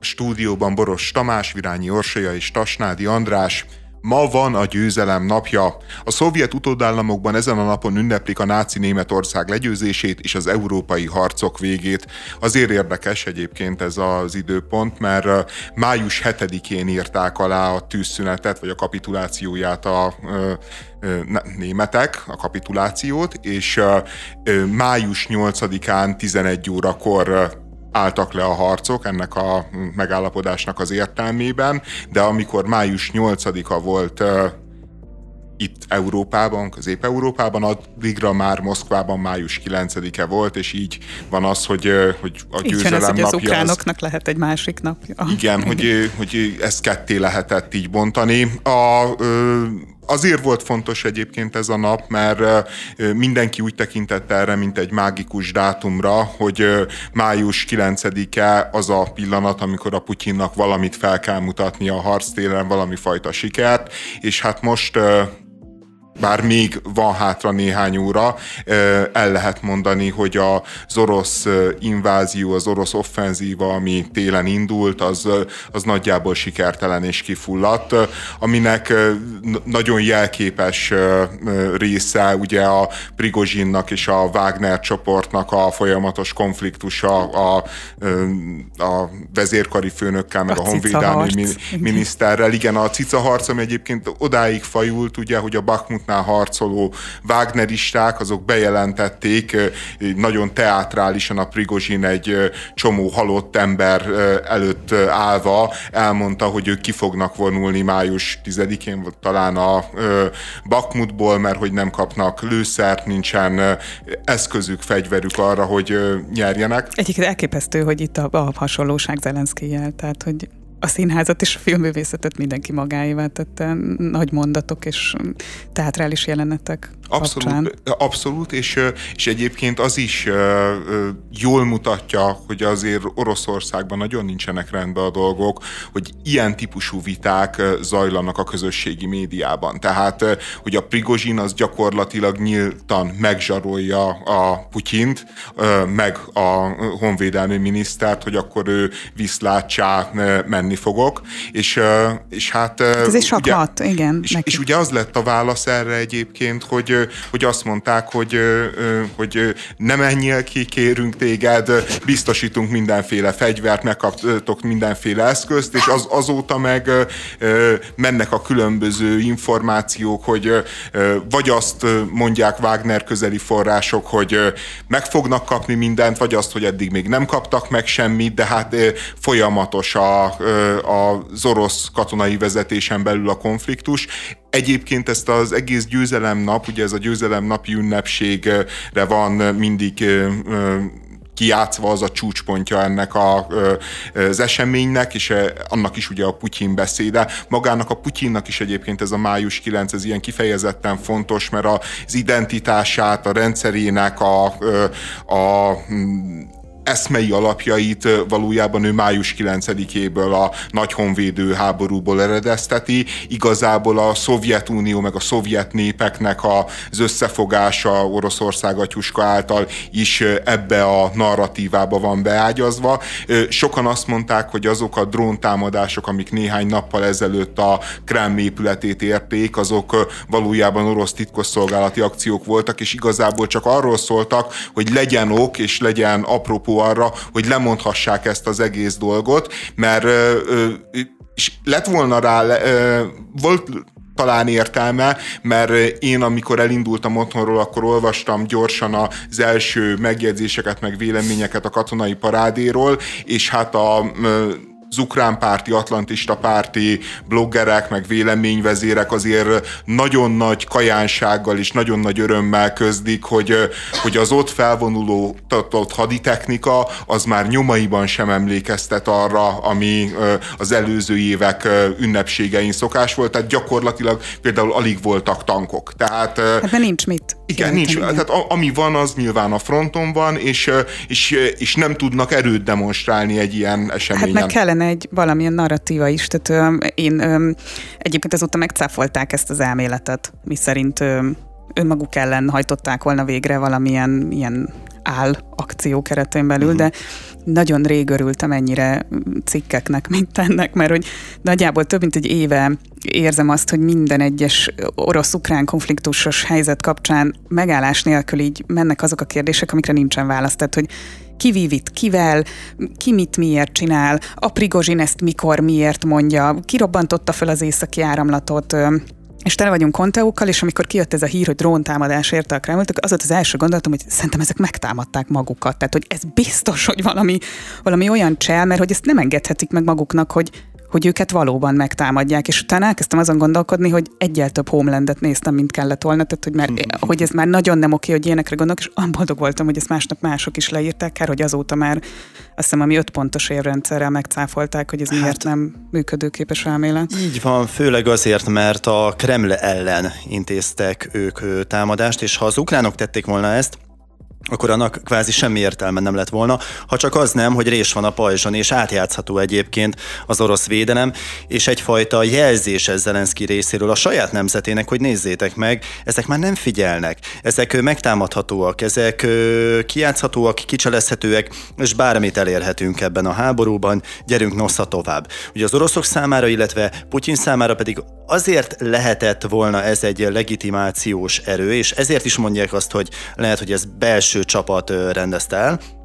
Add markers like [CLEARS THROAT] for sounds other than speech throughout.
Stúdióban Boros Tamás, Virányi Orsolya és Tasnádi András. Ma van a győzelem napja. A szovjet utódállamokban ezen a napon ünneplik a náci Németország legyőzését és az európai harcok végét. Azért érdekes egyébként ez az időpont, mert május 7-én írták alá a tűzszünetet, vagy a kapitulációját a németek, a kapitulációt, és május 8-án 11 órakor álltak le a harcok ennek a megállapodásnak az értelmében, de amikor május 8-a volt itt Európában, Közép-Európában, addigra már Moszkvában május 9-e volt, és így van az, hogy, hogy a győzelem napja... az ukránoknak az... lehet egy másik napja. Igen, hogy, hogy ezt ketté lehetett így bontani. A, Azért volt fontos egyébként ez a nap, mert mindenki úgy tekintett erre, mint egy mágikus dátumra, hogy május 9-e az a pillanat, amikor a Putyinnak valamit fel kell mutatni a harctéren, valami fajta sikert, és hát most bár még van hátra néhány óra, el lehet mondani, hogy az orosz invázió, az orosz offenzíva, ami télen indult, az, az nagyjából sikertelen és kifulladt, aminek nagyon jelképes része ugye a Prigozsinnak és a Wagner csoportnak a folyamatos konfliktusa a, a vezérkari főnökkel, meg a, a honvédelmi miniszterrel. Igen, a cica harc, ami egyébként odáig fajult, ugye, hogy a Bakhmut Bakhmutnál harcoló Wagneristák, azok bejelentették nagyon teátrálisan a Prigozsin egy csomó halott ember előtt állva, elmondta, hogy ők ki fognak vonulni május 10-én, talán a Bakhmutból, mert hogy nem kapnak lőszert, nincsen eszközük, fegyverük arra, hogy nyerjenek. Egyébként elképesztő, hogy itt a, a hasonlóság Zelenszkijel, tehát hogy a színházat és a filmművészetet mindenki magáévá tette, nagy mondatok és teatrális jelenetek Abszolút, kapcsán. abszolút és, és egyébként az is jól mutatja, hogy azért Oroszországban nagyon nincsenek rendben a dolgok, hogy ilyen típusú viták zajlanak a közösségi médiában. Tehát, hogy a Prigozsin az gyakorlatilag nyíltan megzsarolja a Putyint, meg a honvédelmi minisztert, hogy akkor ő viszlátsá menni fogok, és, és hát... Ez is sok ugye, hat, igen. És, és ugye az lett a válasz erre egyébként, hogy hogy azt mondták, hogy, hogy ne menjél ki, kérünk téged, biztosítunk mindenféle fegyvert, megkaptok mindenféle eszközt, és az, azóta meg mennek a különböző információk, hogy vagy azt mondják Wagner közeli források, hogy meg fognak kapni mindent, vagy azt, hogy eddig még nem kaptak meg semmit, de hát folyamatos a, az orosz katonai vezetésen belül a konfliktus. Egyébként ezt az egész győzelem nap, ugye ez a győzelem napi ünnepségre van mindig kiátszva az a csúcspontja ennek a, az eseménynek, és annak is ugye a Putyin beszéde. Magának a Putyinnak is egyébként ez a május 9, ez ilyen kifejezetten fontos, mert az identitását, a rendszerének a, a eszmei alapjait valójában ő május 9-éből a nagy honvédő háborúból eredezteti. Igazából a Szovjetunió meg a szovjet népeknek az összefogása Oroszország atyuska által is ebbe a narratívába van beágyazva. Sokan azt mondták, hogy azok a dróntámadások, amik néhány nappal ezelőtt a Kreml épületét érték, azok valójában orosz titkosszolgálati akciók voltak, és igazából csak arról szóltak, hogy legyen ok és legyen apropó arra, hogy lemondhassák ezt az egész dolgot, mert és lett volna rá, volt talán értelme, mert én amikor elindultam otthonról, akkor olvastam gyorsan az első megjegyzéseket, meg véleményeket a katonai parádéról, és hát a az ukrán párti, atlantista párti bloggerek, meg véleményvezérek azért nagyon nagy kajánsággal és nagyon nagy örömmel közdik, hogy, hogy az ott felvonuló ott haditechnika az már nyomaiban sem emlékeztet arra, ami az előző évek ünnepségein szokás volt, tehát gyakorlatilag például alig voltak tankok. Tehát, hát de nincs mit. Igen, nincs. Igen. Tehát ami van, az nyilván a fronton van, és, és, és nem tudnak erőt demonstrálni egy ilyen eseményen. Hát meg kellene egy valamilyen narratíva is. Tehát én egyébként azóta megcáfolták ezt az elméletet, mi szerint önmaguk ellen hajtották volna végre valamilyen ilyen áll akció keretén belül, uh-huh. de nagyon rég örültem ennyire cikkeknek, mint ennek, mert hogy nagyjából több mint egy éve érzem azt, hogy minden egyes orosz-ukrán konfliktusos helyzet kapcsán megállás nélkül így mennek azok a kérdések, amikre nincsen válasz. Tehát, hogy ki vívít kivel, ki mit miért csinál, a Prigozsin ezt mikor, miért mondja, ki robbantotta fel az északi áramlatot, és tele vagyunk konteókkal, és amikor kijött ez a hír, hogy dróntámadás érte a Kremlt, az volt az első gondolatom, hogy szerintem ezek megtámadták magukat. Tehát, hogy ez biztos, hogy valami, valami olyan csel, mert hogy ezt nem engedhetik meg maguknak, hogy hogy őket valóban megtámadják, és utána elkezdtem azon gondolkodni, hogy egyel több Homelandet néztem, mint kellett volna, tehát hogy, már, [LAUGHS] hogy ez már nagyon nem oké, hogy ilyenekre gondolok, és olyan boldog voltam, hogy ezt másnap mások is leírták, kár, hogy azóta már azt hiszem, ami öt pontos érrendszerrel megcáfolták, hogy ez hát, miért nem működőképes elmélet. Így van, főleg azért, mert a Kreml ellen intéztek ők támadást, és ha az ukránok tették volna ezt, akkor annak kvázi semmi értelme nem lett volna, ha csak az nem, hogy rés van a pajzson, és átjátszható egyébként az orosz védelem, és egyfajta jelzés ez Zelenszky részéről a saját nemzetének, hogy nézzétek meg, ezek már nem figyelnek, ezek megtámadhatóak, ezek kiátszhatóak, kicselezhetőek, és bármit elérhetünk ebben a háborúban, gyerünk nosza tovább. Ugye az oroszok számára, illetve Putyin számára pedig azért lehetett volna ez egy legitimációs erő, és ezért is mondják azt, hogy lehet, hogy ez belső csapat rendezte el,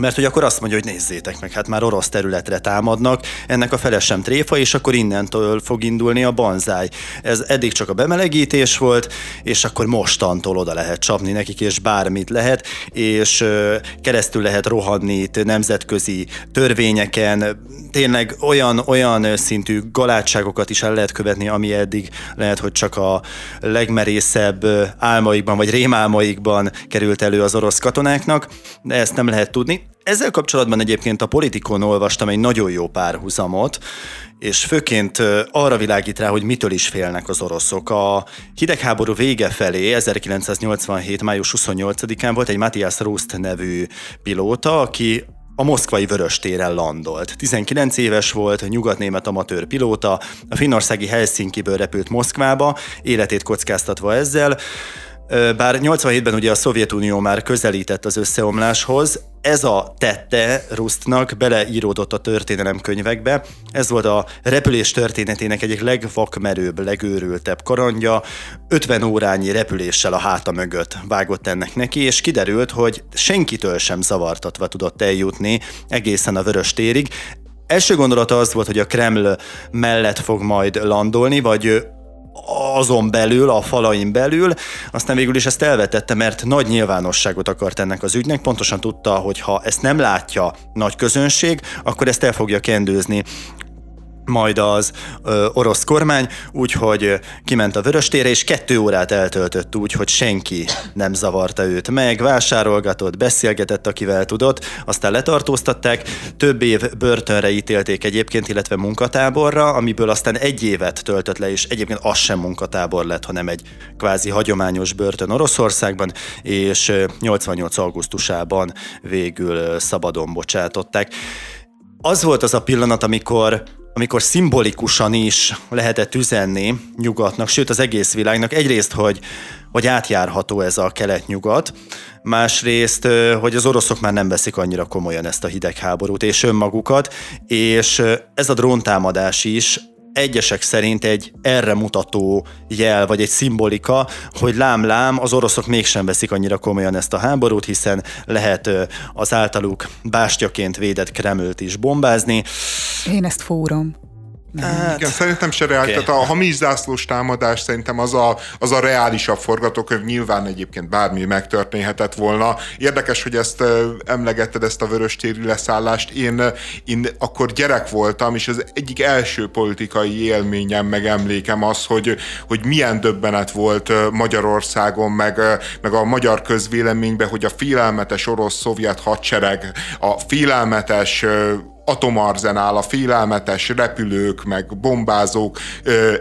mert hogy akkor azt mondja, hogy nézzétek meg, hát már orosz területre támadnak, ennek a fele sem tréfa, és akkor innentől fog indulni a banzáj. Ez eddig csak a bemelegítés volt, és akkor mostantól oda lehet csapni nekik, és bármit lehet, és keresztül lehet rohanni itt nemzetközi törvényeken, tényleg olyan, olyan szintű galátságokat is el lehet követni, ami eddig lehet, hogy csak a legmerészebb álmaikban, vagy rémálmaikban került elő az orosz katonáknak, de ezt nem lehet tudni. Ezzel kapcsolatban egyébként a politikon olvastam egy nagyon jó párhuzamot, és főként arra világít rá, hogy mitől is félnek az oroszok. A hidegháború vége felé, 1987. május 28-án volt egy Matthias Rust nevű pilóta, aki a moszkvai Vöröstéren landolt. 19 éves volt, nyugatnémet amatőr pilóta, a finnországi Helsinki-ből repült Moszkvába, életét kockáztatva ezzel, bár 87-ben ugye a Szovjetunió már közelített az összeomláshoz, ez a tette Rustnak beleíródott a történelemkönyvekbe. Ez volt a repülés történetének egyik legvakmerőbb, legőrültebb karandja. 50 órányi repüléssel a háta mögött vágott ennek neki, és kiderült, hogy senkitől sem zavartatva tudott eljutni egészen a vörös térig. Első gondolata az volt, hogy a Kreml mellett fog majd landolni, vagy azon belül, a falain belül, aztán végül is ezt elvetette, mert nagy nyilvánosságot akart ennek az ügynek, pontosan tudta, hogy ha ezt nem látja nagy közönség, akkor ezt el fogja kendőzni majd az ö, orosz kormány, úgyhogy kiment a Vöröstére, és kettő órát eltöltött úgy, hogy senki nem zavarta őt meg, vásárolgatott, beszélgetett, akivel tudott, aztán letartóztatták, több év börtönre ítélték egyébként, illetve munkatáborra, amiből aztán egy évet töltött le, és egyébként az sem munkatábor lett, hanem egy kvázi hagyományos börtön Oroszországban, és 88. augusztusában végül szabadon bocsátották. Az volt az a pillanat, amikor amikor szimbolikusan is lehetett üzenni nyugatnak, sőt az egész világnak. Egyrészt, hogy, hogy átjárható ez a kelet-nyugat, másrészt, hogy az oroszok már nem veszik annyira komolyan ezt a hidegháborút és önmagukat, és ez a dróntámadás is egyesek szerint egy erre mutató jel, vagy egy szimbolika, hogy lám-lám, az oroszok mégsem veszik annyira komolyan ezt a háborút, hiszen lehet az általuk bástyaként védett Kremlt is bombázni. Én ezt fúrom. Hát, Igen, szerintem se reális. Okay. Tehát a hamis zászlós támadás szerintem az a, az a reálisabb forgatókönyv. Nyilván egyébként bármi megtörténhetett volna. Érdekes, hogy ezt emlegetted, ezt a vöröstéri leszállást. Én, én akkor gyerek voltam, és az egyik első politikai élményem, meg emlékem az, hogy, hogy milyen döbbenet volt Magyarországon, meg, meg a magyar közvéleményben, hogy a félelmetes orosz-szovjet hadsereg, a félelmetes atomarzenál, a félelmetes repülők, meg bombázók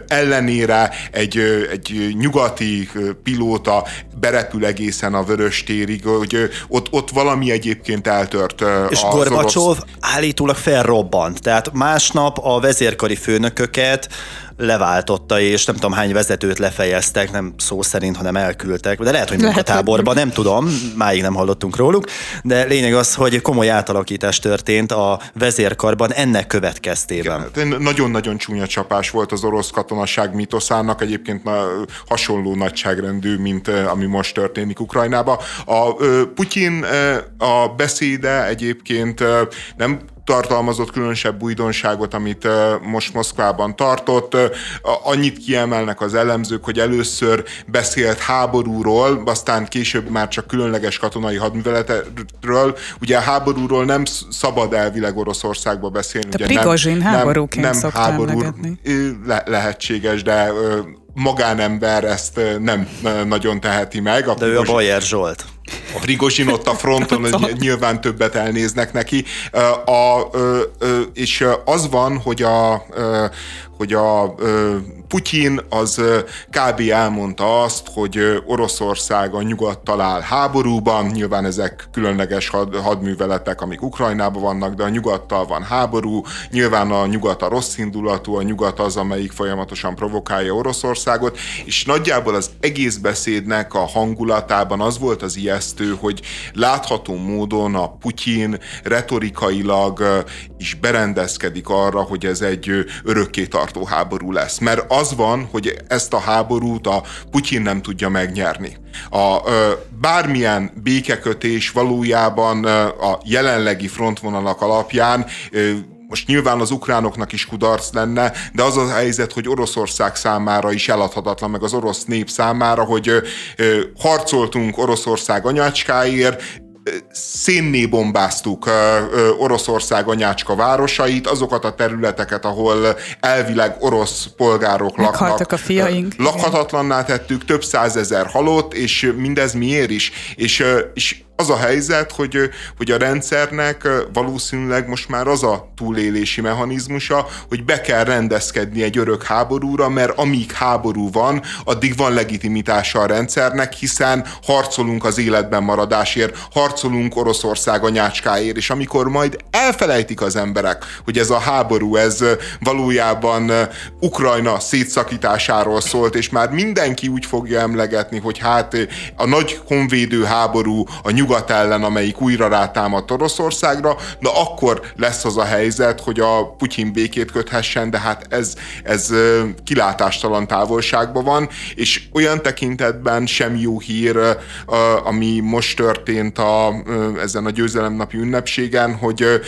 ellenére egy, egy nyugati pilóta berepül egészen a vörös térig, hogy ott, ott valami egyébként eltört. És Gorbacsov orosz... állítólag felrobbant, tehát másnap a vezérkari főnököket leváltotta, és nem tudom hány vezetőt lefejeztek, nem szó szerint, hanem elküldtek, de lehet, hogy munkatáborba, nem tudom, máig nem hallottunk róluk, de lényeg az, hogy komoly átalakítás történt a vezérkarban ennek következtében. Nagyon-nagyon csúnya csapás volt az orosz katonaság mitoszának, egyébként hasonló nagyságrendű, mint ami most történik Ukrajnába. A Putyin a beszéde egyébként nem tartalmazott különösebb újdonságot, amit most Moszkvában tartott. Annyit kiemelnek az elemzők, hogy először beszélt háborúról, aztán később már csak különleges katonai hadműveletről. Ugye a háborúról nem szabad elvileg Oroszországba beszélni. Te ugye Prigozsin nem, háborúként nem, nem háború le- lehetséges, de magánember ezt nem nagyon teheti meg. A De ő a Bajer Zsolt. A Prigozsin ott a fronton nyilván többet elnéznek neki. A, a, és az van, hogy a, hogy a Putyin az kb. elmondta azt, hogy Oroszország a nyugat talál háborúban, nyilván ezek különleges had, hadműveletek, amik Ukrajnában vannak, de a nyugattal van háború, nyilván a nyugat a rossz indulatú, a nyugat az, amelyik folyamatosan provokálja Oroszországot, és nagyjából az egész beszédnek a hangulatában az volt az ijesztő, hogy látható módon a Putyin retorikailag is berendezkedik arra, hogy ez egy örökké tartó háború lesz. Mert az van, hogy ezt a háborút a Putyin nem tudja megnyerni. A ö, bármilyen békekötés valójában ö, a jelenlegi frontvonalak alapján ö, most nyilván az ukránoknak is kudarc lenne, de az a helyzet, hogy Oroszország számára is eladhatatlan, meg az orosz nép számára, hogy ö, harcoltunk Oroszország anyácskáért, szénné bombáztuk Oroszország anyácska városait, azokat a területeket, ahol elvileg orosz polgárok laknak. a fiaink. Lakhatatlanná tettük, több százezer halott, és mindez miért is? És, és az a helyzet, hogy, hogy a rendszernek valószínűleg most már az a túlélési mechanizmusa, hogy be kell rendezkedni egy örök háborúra, mert amíg háború van, addig van legitimitása a rendszernek, hiszen harcolunk az életben maradásért, harcolunk Oroszország a nyácskáért, és amikor majd elfelejtik az emberek, hogy ez a háború, ez valójában Ukrajna szétszakításáról szólt, és már mindenki úgy fogja emlegetni, hogy hát a nagy honvédő háború, a nyugat ellen, amelyik újra rátámadt Oroszországra, na akkor lesz az a helyzet, hogy a Putyin békét köthessen, de hát ez, ez kilátástalan távolságban van, és olyan tekintetben sem jó hír, ami most történt a, ezen a győzelemnapi ünnepségen, hogy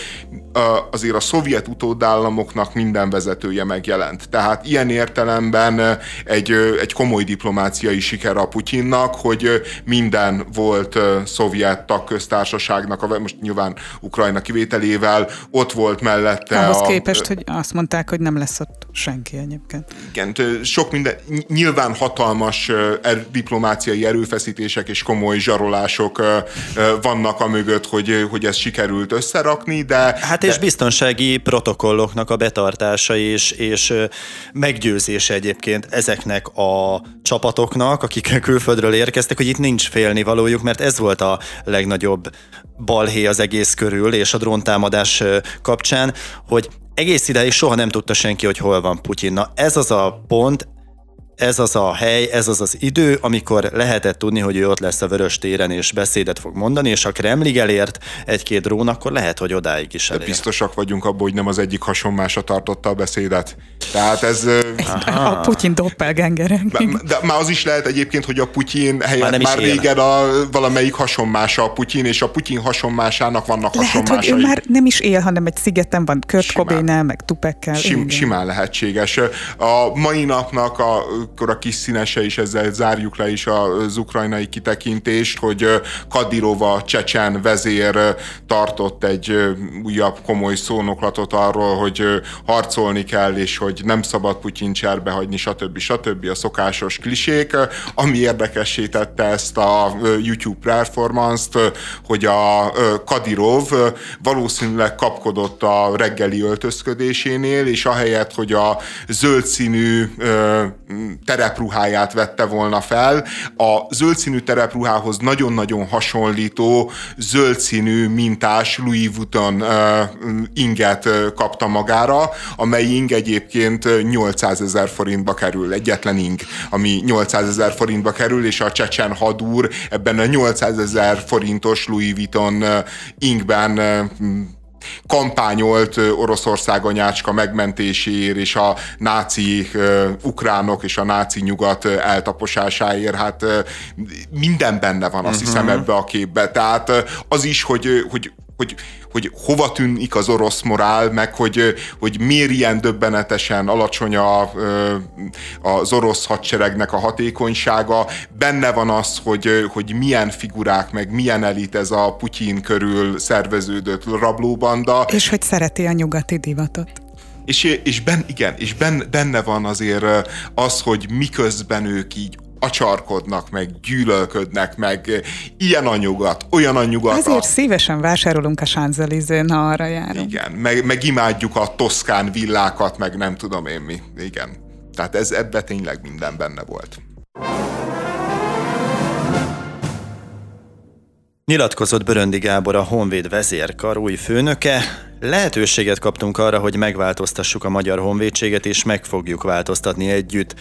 azért a szovjet utódállamoknak minden vezetője megjelent. Tehát ilyen értelemben egy, egy komoly diplomáciai siker a Putyinnak, hogy minden volt szovjet szovjet tagköztársaságnak, a, most nyilván Ukrajna kivételével, ott volt mellette. Ahhoz a, képest, hogy azt mondták, hogy nem lesz ott senki egyébként. Igen, sok minden, nyilván hatalmas er, diplomáciai erőfeszítések és komoly zsarolások vannak a mögött, hogy, hogy ez sikerült összerakni, de... Hát és de... biztonsági protokolloknak a betartása és, és meggyőzése egyébként ezeknek a csapatoknak, akik külföldről érkeztek, hogy itt nincs félni valójuk, mert ez volt a legnagyobb balhé az egész körül, és a dróntámadás kapcsán, hogy egész ideig soha nem tudta senki, hogy hol van Putyin. Na ez az a pont, ez az a hely, ez az az idő, amikor lehetett tudni, hogy ő ott lesz a Vörös téren és beszédet fog mondani, és ha Kremlig elért egy-két drón, akkor lehet, hogy odáig is elér. De biztosak vagyunk abban, hogy nem az egyik hasonmása tartotta a beszédet. Tehát ez... Aha. A Putyin doppelgangere. De már az is lehet egyébként, hogy a Putyin helyett már, nem már régen a valamelyik hasonmása a Putyin, és a Putyin hasonmásának vannak lehet, hasonmásai. hogy ő már nem is él, hanem egy szigeten van Kurt Cobain-el, meg Tupekkel. Sim, simán lehetséges. A mai napnak a akkor a kis színese is, ezzel zárjuk le is az ukrajnai kitekintést, hogy Kadirova csecsen vezér tartott egy újabb komoly szónoklatot arról, hogy harcolni kell, és hogy nem szabad Putyin cserbe hagyni, stb. stb. a szokásos klisék. Ami érdekessé tette ezt a YouTube performance-t, hogy a Kadirov valószínűleg kapkodott a reggeli öltözködésénél, és ahelyett, hogy a zöld színű terepruháját vette volna fel. A zöld színű terepruhához nagyon-nagyon hasonlító zöld színű mintás Louis Vuitton inget kapta magára, amely ing egyébként 800 ezer forintba kerül, egyetlen ing, ami 800 ezer forintba kerül, és a csecsen hadúr ebben a 800 ezer forintos Louis Vuitton ingben kampányolt Oroszország anyácska megmentéséért és a náci ukránok és a náci nyugat eltaposásáért, hát minden benne van, azt uh-huh. hiszem ebbe a képbe. Tehát az is, hogy, hogy hogy, hogy hova tűnik az orosz morál, meg hogy, hogy miért ilyen döbbenetesen alacsony a, az orosz hadseregnek a hatékonysága. Benne van az, hogy, hogy milyen figurák, meg milyen elit ez a Putyin körül szerveződött rablóbanda. És hogy szereti a nyugati divatot. És, és ben, igen, és ben, benne van azért az, hogy miközben ők így acsarkodnak, meg gyűlölködnek, meg ilyen anyugat, olyan anyugat. Ezért szívesen vásárolunk a Sánzelizén, ha arra járunk. Igen, meg, meg imádjuk a toszkán villákat, meg nem tudom én mi. Igen. Tehát ez ebbe tényleg minden benne volt. Nyilatkozott Böröndi Gábor a Honvéd vezérkar új főnöke. Lehetőséget kaptunk arra, hogy megváltoztassuk a magyar honvédséget, és meg fogjuk változtatni együtt.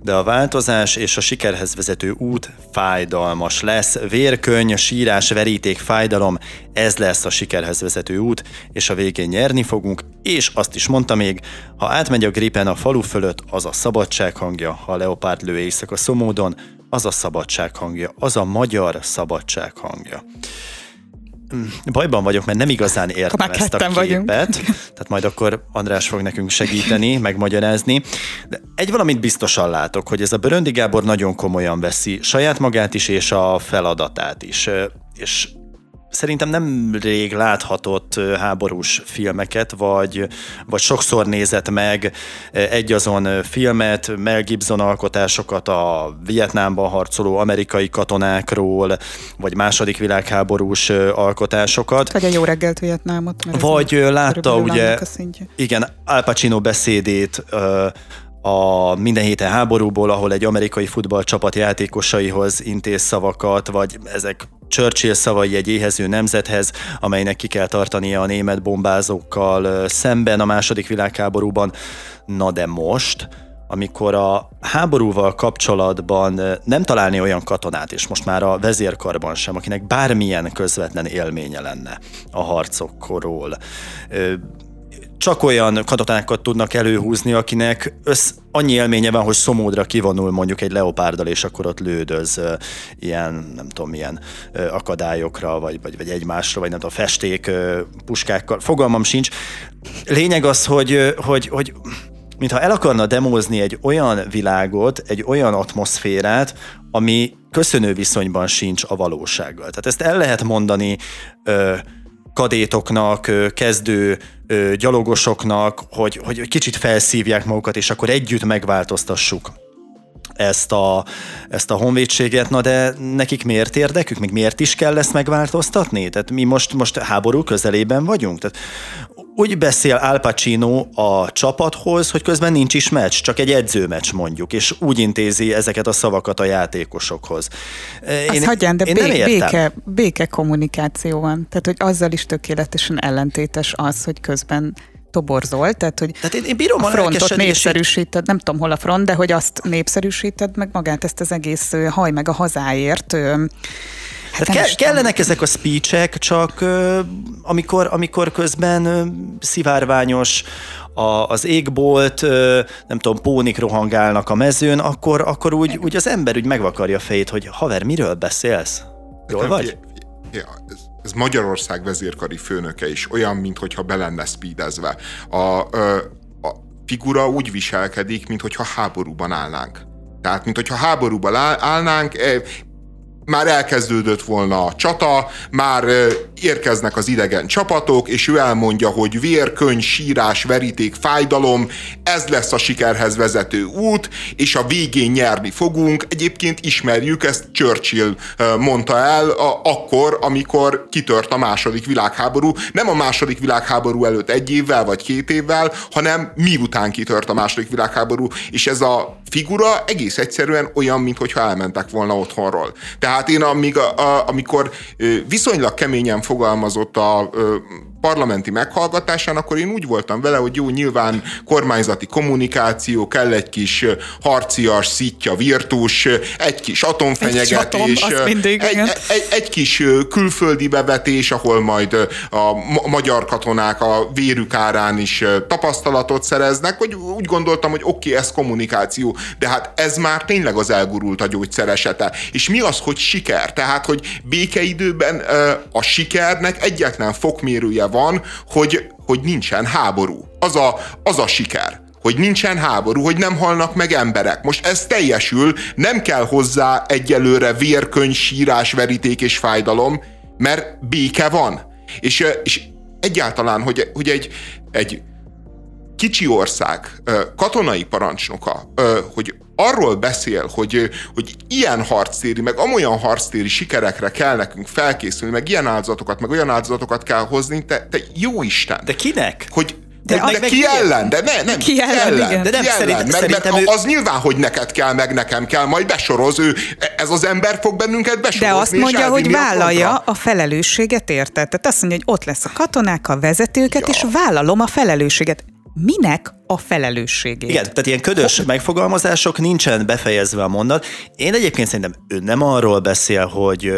De a változás és a sikerhez vezető út fájdalmas lesz. Vérköny, sírás, veríték, fájdalom, ez lesz a sikerhez vezető út, és a végén nyerni fogunk, és azt is mondta még, ha átmegy a gripen a falu fölött, az a szabadság hangja, ha a leopárd lő éjszaka szomódon, az a szabadság hangja, az a magyar szabadság hangja. Mm, bajban vagyok, mert nem igazán értem ezt a képet, vagyunk. tehát majd akkor András fog nekünk segíteni, [LAUGHS] megmagyarázni. De egy valamit biztosan látok, hogy ez a Böröndi Gábor nagyon komolyan veszi saját magát is, és a feladatát is. És szerintem nem rég láthatott háborús filmeket, vagy, vagy sokszor nézett meg egyazon filmet, Mel Gibson alkotásokat a Vietnámban harcoló amerikai katonákról, vagy második világháborús alkotásokat. Vagy a Jó reggelt Vietnámot. Vagy látta ugye, igen, Al Pacino beszédét a Minden héten háborúból, ahol egy amerikai futballcsapat játékosaihoz intéz szavakat, vagy ezek Churchill szavai egy éhező nemzethez, amelynek ki kell tartania a német bombázókkal szemben a második világháborúban. Na de most, amikor a háborúval kapcsolatban nem találni olyan katonát, és most már a vezérkarban sem, akinek bármilyen közvetlen élménye lenne a harcokról, csak olyan katonákat tudnak előhúzni, akinek össz, annyi élménye van, hogy szomódra kivonul mondjuk egy leopárdal, és akkor ott lődöz ilyen, nem tudom, milyen akadályokra, vagy, vagy, vagy egymásra, vagy nem tudom, festék puskákkal. Fogalmam sincs. Lényeg az, hogy, hogy, hogy mintha el akarna demózni egy olyan világot, egy olyan atmoszférát, ami köszönő viszonyban sincs a valósággal. Tehát ezt el lehet mondani uh, kadétoknak, kezdő gyalogosoknak, hogy, hogy kicsit felszívják magukat, és akkor együtt megváltoztassuk ezt a, ezt a honvédséget, na de nekik miért érdekük, még miért is kell ezt megváltoztatni? Tehát mi most, most háború közelében vagyunk? Tehát úgy beszél Al Pacino a csapathoz, hogy közben nincs is meccs, csak egy edzőmeccs mondjuk, és úgy intézi ezeket a szavakat a játékosokhoz. Én, Azt hagyján, de én bé- béke, béke kommunikáció van. Tehát, hogy azzal is tökéletesen ellentétes az, hogy közben toborzol, tehát hogy tehát én, én bírom a frontot népszerűsíted, nem tudom hol a front, de hogy azt népszerűsíted meg magát ezt az egész haj meg a hazáért Hát ke- kellenek ezek a speechek, csak amikor, amikor közben szivárványos a, az égbolt, nem tudom, pónik rohangálnak a mezőn, akkor, akkor úgy, úgy az ember úgy megvakarja a fejét, hogy haver, miről beszélsz? Jól vagy? Ja, ez, ez Magyarország vezérkari főnöke is, olyan, mintha be lenne speedezve. A, a figura úgy viselkedik, mintha háborúban állnánk. Tehát, mintha háborúban állnánk, már elkezdődött volna a csata, már érkeznek az idegen csapatok, és ő elmondja, hogy vér, könyv, sírás, veríték, fájdalom, ez lesz a sikerhez vezető út, és a végén nyerni fogunk. Egyébként ismerjük, ezt Churchill mondta el a, akkor, amikor kitört a második világháború. Nem a második világháború előtt egy évvel vagy két évvel, hanem miután kitört a második világháború, és ez a figura egész egyszerűen olyan, mintha elmentek volna otthonról. Tehát én amíg, a, a, amikor viszonylag keményen fogalmazott a parlamenti meghallgatásán, akkor én úgy voltam vele, hogy jó, nyilván kormányzati kommunikáció, kell egy kis harcias, szitja, virtus, egy kis atomfenyegetés, egy, atom, mindig, egy, egy, egy kis külföldi bevetés, ahol majd a magyar katonák a vérük árán is tapasztalatot szereznek, hogy úgy gondoltam, hogy oké, okay, ez kommunikáció, de hát ez már tényleg az elgurult a gyógyszeresete. És mi az, hogy siker? Tehát, hogy békeidőben a sikernek egyetlen fokmérője van, hogy, hogy nincsen háború. Az a, az a siker hogy nincsen háború, hogy nem halnak meg emberek. Most ez teljesül, nem kell hozzá egyelőre vérkönyv, sírás, veríték és fájdalom, mert béke van. És, és egyáltalán, hogy, hogy egy, egy kicsi ország katonai parancsnoka, hogy arról beszél, hogy, hogy ilyen harctéri, meg amolyan harctéri sikerekre kell nekünk felkészülni, meg ilyen áldozatokat, meg olyan áldozatokat kell hozni, te, te jó Isten. De kinek? Hogy de, de, de ki ellen? De ne, nem, ki ellen, ellen, igen. De nem, ki szerint, ellen, mert, mert ő... az nyilván, hogy neked kell, meg nekem kell, majd besoroz ő, ez az ember fog bennünket besorozni. De azt mondja, hogy vállalja a, a felelősséget, érted? Tehát azt mondja, hogy ott lesz a katonák, a vezetőket, ja. és vállalom a felelősséget minek a felelősségét. Igen, tehát ilyen ködös Ho- [LAUGHS] megfogalmazások nincsen befejezve a mondat. Én egyébként szerintem ő nem arról beszél, hogy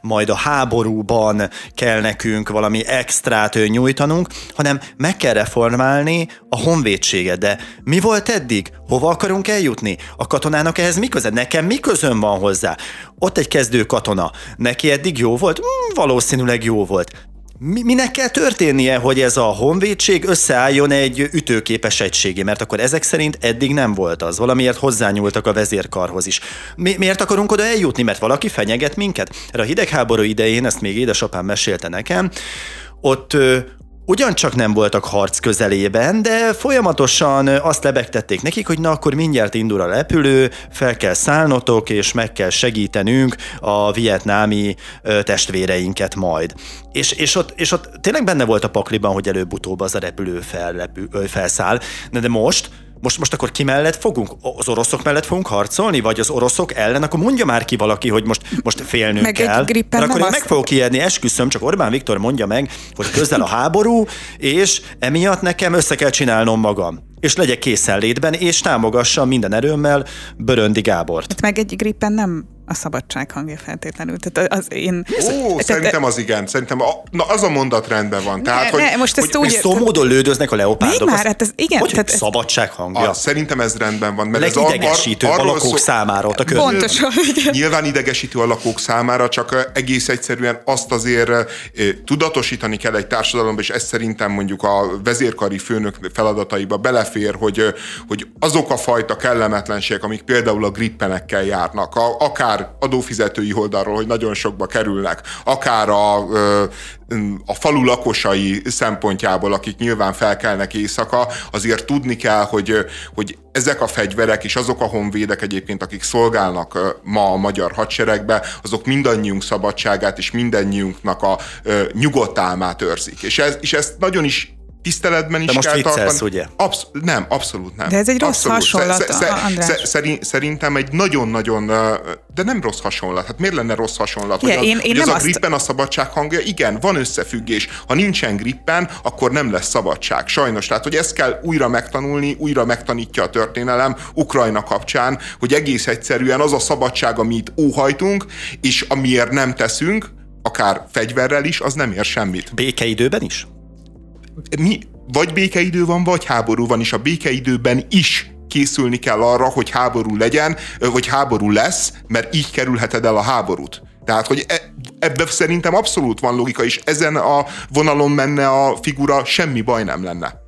majd a háborúban kell nekünk valami extrát nyújtanunk, hanem meg kell reformálni a honvédséget. De mi volt eddig? Hova akarunk eljutni? A katonának ehhez mi köze? Nekem mi közön van hozzá? Ott egy kezdő katona. Neki eddig jó volt? Hmm, valószínűleg jó volt mi, minek kell történnie, hogy ez a honvédség összeálljon egy ütőképes egységé? Mert akkor ezek szerint eddig nem volt az. Valamiért hozzányúltak a vezérkarhoz is. Mi, miért akarunk oda eljutni? Mert valaki fenyeget minket? Erre a hidegháború idején, ezt még édesapám mesélte nekem, ott ugyancsak nem voltak harc közelében, de folyamatosan azt lebegtették nekik, hogy na akkor mindjárt indul a repülő, fel kell szállnotok, és meg kell segítenünk a vietnámi testvéreinket majd. És, és, ott, és ott tényleg benne volt a pakliban, hogy előbb-utóbb az a repülő fellepül, felszáll, de, de most most, most akkor ki mellett fogunk? Az oroszok mellett fogunk harcolni? Vagy az oroszok ellen? Akkor mondja már ki valaki, hogy most, most félnünk meg kell. Egy Mert akkor én azt... meg fogok ijedni, esküszöm, csak Orbán Viktor mondja meg, hogy közel a háború, és emiatt nekem össze kell csinálnom magam és legyek készenlétben, és támogassa minden erőmmel Böröndi Gábort. Hát meg egy grippen nem a szabadság hangja feltétlenül. Tehát az én... Ó, tehát, szerintem az igen. Szerintem a, na, az a mondat rendben van. Tehát, ne, hogy, ne, most ezt hogy, úgy... Szó módon lődöznek a leopárdok. már, hát ez, igen. Hogy, tehát, szabadság hangja? Az, szerintem ez rendben van. Mert ez Legidegesítő a, a lakók szó... számára ott a körül. Pontosan, igen. Nyilván idegesítő a lakók számára, csak egész egyszerűen azt azért tudatosítani kell egy társadalomban, és ez szerintem mondjuk a vezérkari főnök feladataiba belefér, hogy, hogy azok a fajta kellemetlenségek, amik például a grippenekkel járnak, a, akár adófizetői oldalról, hogy nagyon sokba kerülnek, akár a, a falu lakosai szempontjából, akik nyilván felkelnek éjszaka, azért tudni kell, hogy, hogy ezek a fegyverek és azok a honvédek egyébként, akik szolgálnak ma a magyar hadseregbe, azok mindannyiunk szabadságát és mindannyiunknak a nyugodt álmát őrzik. És, ez, és ezt nagyon is tiszteletben is De most kell tartani. ugye? Absz- nem, abszolút nem. De ez egy rossz abszolút. hasonlat, sz- sz- András. Szerint, szerintem egy nagyon-nagyon, de nem rossz hasonlat. Hát miért lenne rossz hasonlat? Ja, hogy az, én, én hogy az a grippen azt... a szabadság hangja? Igen, van összefüggés. Ha nincsen grippen, akkor nem lesz szabadság. Sajnos. Tehát, hogy ezt kell újra megtanulni, újra megtanítja a történelem Ukrajna kapcsán, hogy egész egyszerűen az a szabadság, amit óhajtunk, és amiért nem teszünk, akár fegyverrel is, az nem ér semmit. Békeidőben is? Mi, vagy békeidő van, vagy háború van, és a békeidőben is készülni kell arra, hogy háború legyen, vagy háború lesz, mert így kerülheted el a háborút. Tehát, hogy e, ebben szerintem abszolút van logika, és ezen a vonalon menne a figura, semmi baj nem lenne.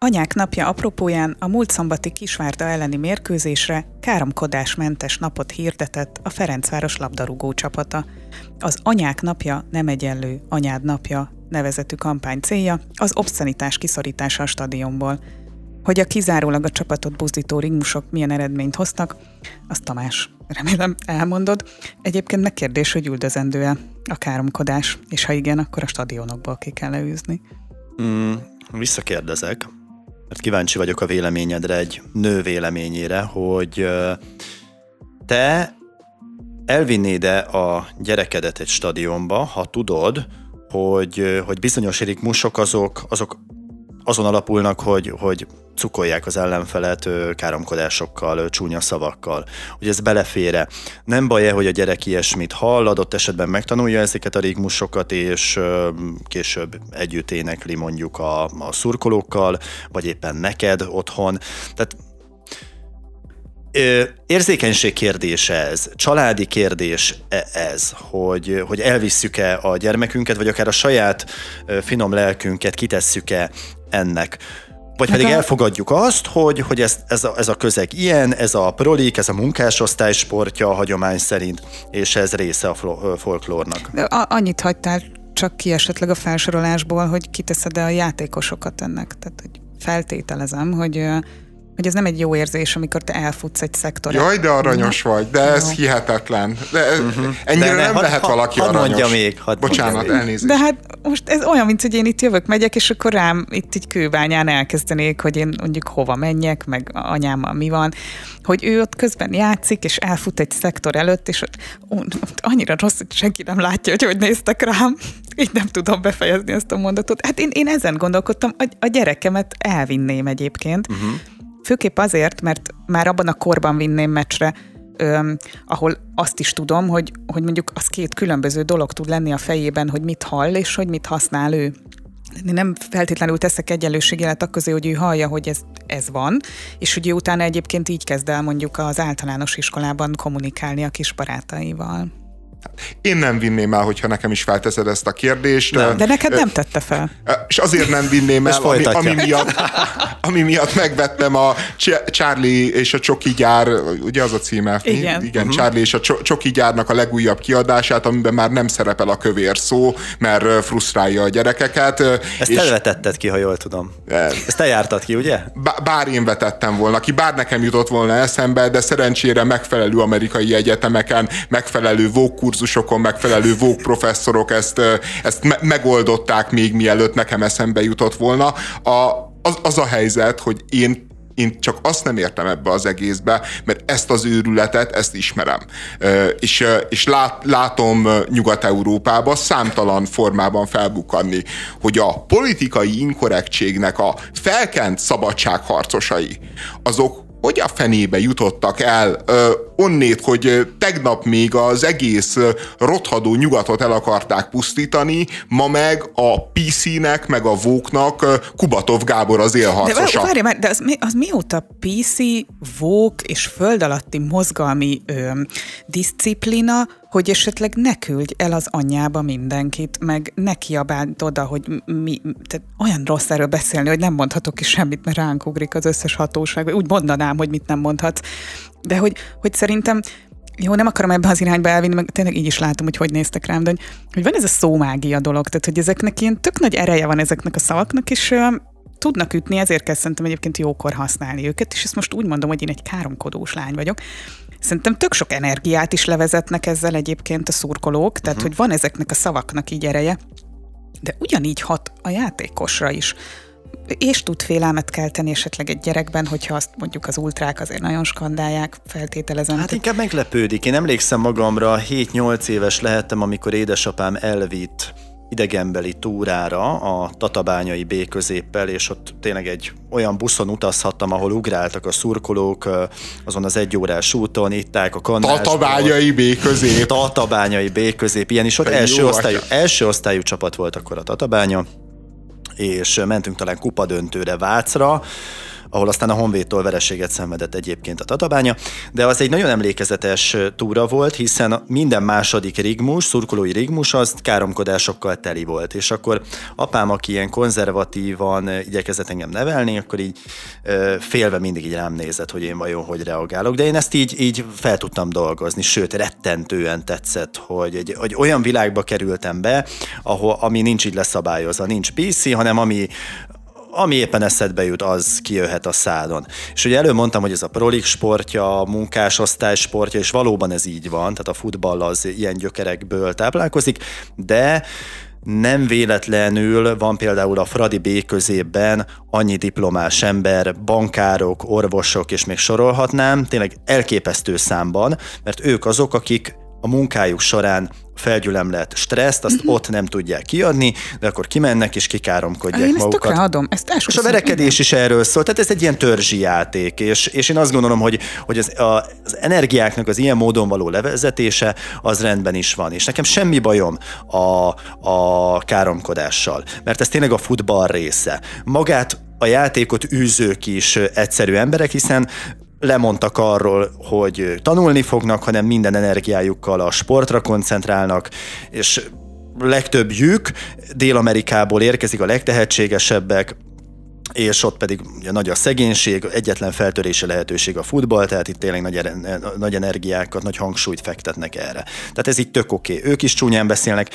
Anyák napja apropóján a múlt szombati Kisvárda elleni mérkőzésre káromkodásmentes napot hirdetett a Ferencváros labdarúgó csapata. Az Anyák napja nem egyenlő Anyád napja nevezetű kampány célja az obszenitás kiszorítása a stadionból. Hogy a kizárólag a csapatot buzdító ringmusok milyen eredményt hoztak, azt Tamás, remélem elmondod. Egyébként megkérdés, hogy üldözendő-e a káromkodás, és ha igen, akkor a stadionokból ki kell leűzni. Mm, Visszakérdezek, mert kíváncsi vagyok a véleményedre, egy nő véleményére, hogy te elvinnéd-e a gyerekedet egy stadionba, ha tudod, hogy, hogy bizonyos ritmusok azok, azok azon alapulnak, hogy, hogy cukolják az ellenfelet káromkodásokkal, csúnya szavakkal. Hogy ez belefére. Nem baj-e, hogy a gyerek ilyesmit hall, adott esetben megtanulja ezeket a rigmusokat, és később együtt énekli mondjuk a, a szurkolókkal, vagy éppen neked otthon. Tehát Érzékenység kérdése ez, családi kérdés e, ez, hogy, hogy elvisszük-e a gyermekünket, vagy akár a saját finom lelkünket kitesszük-e ennek. Vagy pedig elfogadjuk azt, hogy, hogy ez, ez, a, ez a közeg ilyen, ez a prolik, ez a munkásosztály sportja a hagyomány szerint, és ez része a folklórnak. De annyit hagytál csak ki esetleg a felsorolásból, hogy kiteszed-e a játékosokat ennek. Tehát hogy feltételezem, hogy hogy ez nem egy jó érzés, amikor te elfutsz egy szektor. Jaj, de aranyos vagy, de ez jó. hihetetlen. De uh-huh. ennyire de ne, nem had, lehet valaki had aranyos. mondja még. Had Bocsánat, mondja elnézést. De hát most ez olyan, mint hogy én itt jövök, megyek, és akkor rám itt egy kőbányán elkezdenék, hogy én mondjuk hova menjek, meg anyámmal mi van, hogy ő ott közben játszik, és elfut egy szektor előtt, és ott, ott annyira rossz, hogy senki nem látja, hogy hogy néztek rám. [LAUGHS] Így nem tudom befejezni ezt a mondatot. Hát én, én ezen gondolkodtam, a, a gyerekemet elvinném egyébként, uh-huh Főképp azért, mert már abban a korban vinném meccsre, öm, ahol azt is tudom, hogy, hogy mondjuk az két különböző dolog tud lenni a fejében, hogy mit hall és hogy mit használ ő. Én nem feltétlenül teszek egyenlőségjelet akkor közé, hogy ő hallja, hogy ez, ez van, és hogy ő utána egyébként így kezd el mondjuk az általános iskolában kommunikálni a kis barátaival. Én nem vinném el, hogyha nekem is felteszed ezt a kérdést. Nem. De neked nem tette fel. És azért nem vinném el, ami, ami, miatt, ami miatt megvettem a Charlie és a Csoki gyár, ugye az a címe? Igen. Igen, uh-huh. Charlie és a Csoki gyárnak a legújabb kiadását, amiben már nem szerepel a kövér szó, mert frusztrálja a gyerekeket. Ezt és... te ki, ha jól tudom. Ezt te jártad ki, ugye? Bár én vetettem volna ki, bár nekem jutott volna eszembe, de szerencsére megfelelő amerikai egyetemeken, megfelelő vókú kurzusokon megfelelő vók professzorok ezt, ezt me- megoldották még mielőtt nekem eszembe jutott volna. A, az, az a helyzet, hogy én én csak azt nem értem ebbe az egészbe, mert ezt az őrületet, ezt ismerem. És, és lát, látom Nyugat-Európába számtalan formában felbukkanni, hogy a politikai inkorrektségnek a felkent szabadságharcosai, azok hogy a fenébe jutottak el ö, onnét, hogy tegnap még az egész rothadó nyugatot el akarták pusztítani, ma meg a PC-nek, meg a Vóknak Kubatov Gábor az élharcosa. De várj már, de az, az mióta PC, Vók és föld alatti mozgalmi ö, diszciplina, hogy esetleg ne küldj el az anyjába mindenkit, meg ne kiabáld oda, hogy mi, tehát olyan rossz erről beszélni, hogy nem mondhatok ki semmit, mert ránk ugrik az összes hatóság, úgy mondanám, hogy mit nem mondhat. De hogy, hogy szerintem jó, nem akarom ebbe az irányba elvinni, meg tényleg így is látom, hogy hogy néztek rám, de hogy, hogy van ez a szómágia dolog, tehát hogy ezeknek ilyen tök nagy ereje van ezeknek a szavaknak, és tudnak ütni, ezért kell szerintem egyébként jókor használni őket, és ezt most úgy mondom, hogy én egy káromkodós lány vagyok, Szerintem tök sok energiát is levezetnek ezzel egyébként a szurkolók, tehát uh-huh. hogy van ezeknek a szavaknak így ereje, de ugyanígy hat a játékosra is. És tud félelmet kelteni esetleg egy gyerekben, hogyha azt mondjuk az ultrák azért nagyon skandálják, feltételezem. Hát inkább meglepődik. Én emlékszem magamra, 7-8 éves lehettem, amikor édesapám elvitt idegenbeli túrára a Tatabányai B középpel, és ott tényleg egy olyan buszon utazhattam, ahol ugráltak a szurkolók azon az egyórás úton, itták a kannásból. Tatabányai B közép. Tatabányai B közép, ilyen is ott első osztályú, első osztályú csapat volt akkor a Tatabánya, és mentünk talán kupadöntőre Vácra, ahol aztán a Honvédtól vereséget szenvedett egyébként a Tatabánya, de az egy nagyon emlékezetes túra volt, hiszen minden második rigmus, szurkolói rigmus, az káromkodásokkal teli volt, és akkor apám, aki ilyen konzervatívan igyekezett engem nevelni, akkor így félve mindig így rám nézett, hogy én vajon hogy reagálok, de én ezt így, így fel tudtam dolgozni, sőt, rettentően tetszett, hogy egy, egy olyan világba kerültem be, ahol, ami nincs így leszabályozva, nincs PC, hanem ami ami éppen eszedbe jut, az kijöhet a szádon. És ugye előbb mondtam, hogy ez a prolik sportja, a munkásosztály sportja, és valóban ez így van, tehát a futball az ilyen gyökerekből táplálkozik, de nem véletlenül van például a Fradi B közében annyi diplomás ember, bankárok, orvosok, és még sorolhatnám, tényleg elképesztő számban, mert ők azok, akik a munkájuk során felgyülemlett stresszt, azt uh-huh. ott nem tudják kiadni, de akkor kimennek és kikáromkodják én magukat. Ezt adom, ezt És a verekedés is erről szól, tehát ez egy ilyen törzsi játék, és, és én azt gondolom, hogy, hogy az, a, az energiáknak az ilyen módon való levezetése az rendben is van, és nekem semmi bajom a, a káromkodással, mert ez tényleg a futball része. Magát a játékot űzők is egyszerű emberek, hiszen lemondtak arról, hogy tanulni fognak, hanem minden energiájukkal a sportra koncentrálnak, és legtöbbjük Dél-Amerikából érkezik a legtehetségesebbek, és ott pedig ugye, nagy a szegénység, egyetlen feltörése lehetőség a futball, tehát itt tényleg nagy, nagy energiákat, nagy hangsúlyt fektetnek erre. Tehát ez itt tök oké. Okay. Ők is csúnyán beszélnek.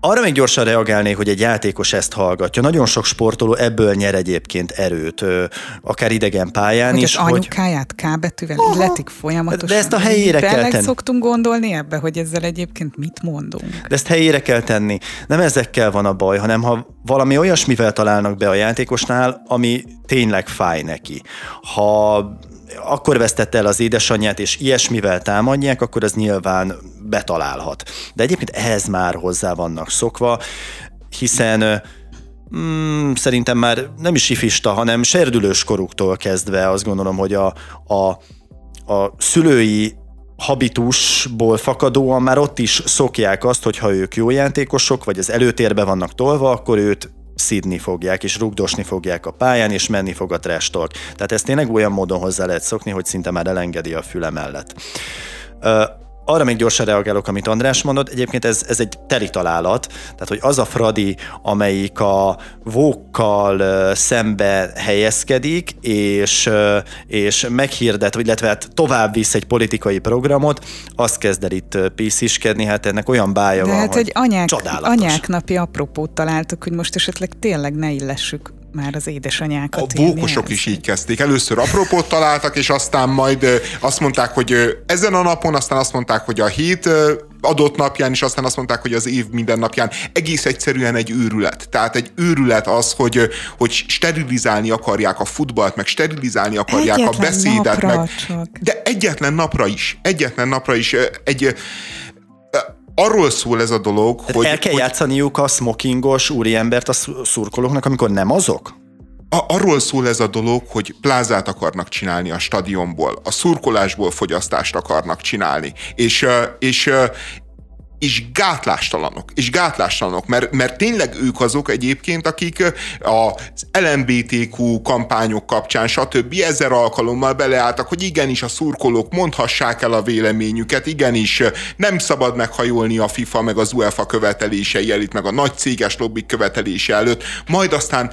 Arra még gyorsan reagálnék, hogy egy játékos ezt hallgatja. Nagyon sok sportoló ebből nyer egyébként erőt, akár idegen pályán hogy is. Az hogy anyukáját K betűvel illetik folyamatosan. De ezt a helyére kell tenni. szoktunk gondolni ebbe, hogy ezzel egyébként mit mondunk. De ezt helyére kell tenni. Nem ezekkel van a baj, hanem ha valami olyasmivel találnak be a játékosnál, ami tényleg fáj neki. Ha akkor vesztette el az édesanyját, és ilyesmivel támadják, akkor az nyilván betalálhat. De egyébként ehhez már hozzá vannak szokva, hiszen mm, szerintem már nem is ifista, hanem serdülős koruktól kezdve azt gondolom, hogy a, a, a szülői habitusból fakadóan már ott is szokják azt, hogy ha ők jó játékosok, vagy az előtérbe vannak tolva, akkor őt szidni fogják, és rugdosni fogják a pályán, és menni fog a trestork. Tehát ezt tényleg olyan módon hozzá lehet szokni, hogy szinte már elengedi a füle mellett. Arra még gyorsan reagálok, amit András mondott. Egyébként ez, ez egy teli találat, tehát hogy az a Fradi, amelyik a vókkal szembe helyezkedik, és, és meghirdet, illetve hát tovább visz egy politikai programot, azt kezd el itt pisziskedni, hát ennek olyan bája De van, hát, hogy anyák, csodálatos. anyák napi apropót találtuk, hogy most esetleg tényleg ne illessük már az édesanyákat. A bókosok is így kezdték. Először apropót találtak, és aztán majd azt mondták, hogy ezen a napon, aztán azt mondták, hogy a hét adott napján, és aztán azt mondták, hogy az év minden napján egész egyszerűen egy őrület. Tehát egy őrület az, hogy, hogy sterilizálni akarják a futballt, meg sterilizálni akarják egyetlen a beszédet. Meg, csak. de egyetlen napra is, egyetlen napra is egy arról szól ez a dolog, Tehát hogy... el kell hogy játszaniuk a smokingos úriembert a szurkolóknak, amikor nem azok? a, arról szól ez a dolog, hogy plázát akarnak csinálni a stadionból, a szurkolásból fogyasztást akarnak csinálni, és, és, és gátlástalanok, és gátlástalanok, mert, mert tényleg ők azok egyébként, akik az LMBTQ kampányok kapcsán, stb. ezer alkalommal beleálltak, hogy igenis a szurkolók mondhassák el a véleményüket, igenis nem szabad meghajolni a FIFA meg az UEFA követelései előtt, meg a nagy céges lobbik követelése előtt, majd aztán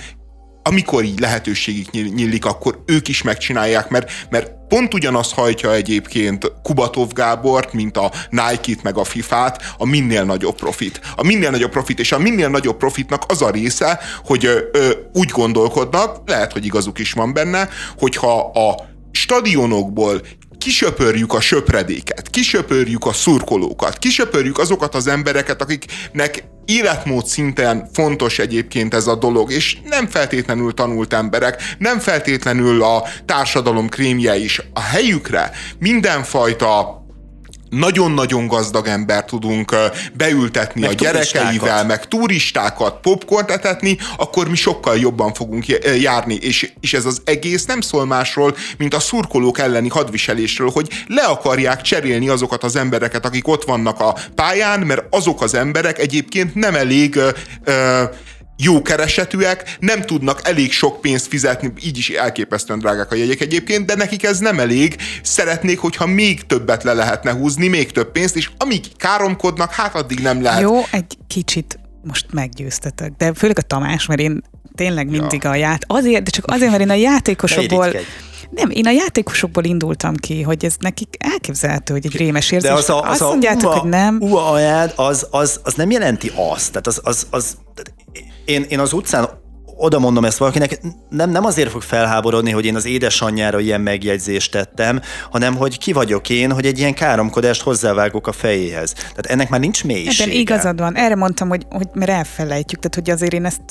amikor így lehetőségük nyílik, akkor ők is megcsinálják, mert, mert pont ugyanaz hajtja egyébként Kubatov Gábort, mint a Nike-t meg a FIFA-t, a minél nagyobb profit. A minél nagyobb profit, és a minél nagyobb profitnak az a része, hogy ö, úgy gondolkodnak, lehet, hogy igazuk is van benne, hogyha a stadionokból kisöpörjük a söpredéket, kisöpörjük a szurkolókat, kisöpörjük azokat az embereket, akiknek életmód szinten fontos egyébként ez a dolog, és nem feltétlenül tanult emberek, nem feltétlenül a társadalom krémje is. A helyükre mindenfajta nagyon-nagyon gazdag ember tudunk beültetni meg a gyerekeivel, meg turistákat, popcorn etetni, akkor mi sokkal jobban fogunk járni, és, és ez az egész nem szól másról, mint a szurkolók elleni hadviselésről, hogy le akarják cserélni azokat az embereket, akik ott vannak a pályán, mert azok az emberek egyébként nem elég ö, ö, jó keresetűek, nem tudnak elég sok pénzt fizetni, így is elképesztően drágák a jegyek egyébként, de nekik ez nem elég, szeretnék, hogyha még többet le lehetne húzni, még több pénzt, és amíg káromkodnak, hát addig nem lehet. Jó, egy kicsit most meggyőztetek, de főleg a Tamás, mert én tényleg mindig ja. a ját, azért, de csak azért, mert én a játékosokból, nem, én a játékosokból indultam ki, hogy ez nekik elképzelhető, hogy egy rémes érzés. De az a, az azt a mondjátok, ua, hogy nem. Ua ajánl, az, az, az nem jelenti azt. Tehát az, az, az én, én az utcán oda mondom ezt valakinek, nem, nem azért fog felháborodni, hogy én az édesanyjára ilyen megjegyzést tettem, hanem hogy ki vagyok én, hogy egy ilyen káromkodást hozzávágok a fejéhez. Tehát ennek már nincs mélysége. Ebben igazad van. Erre mondtam, hogy, hogy mert elfelejtjük, tehát hogy azért én ezt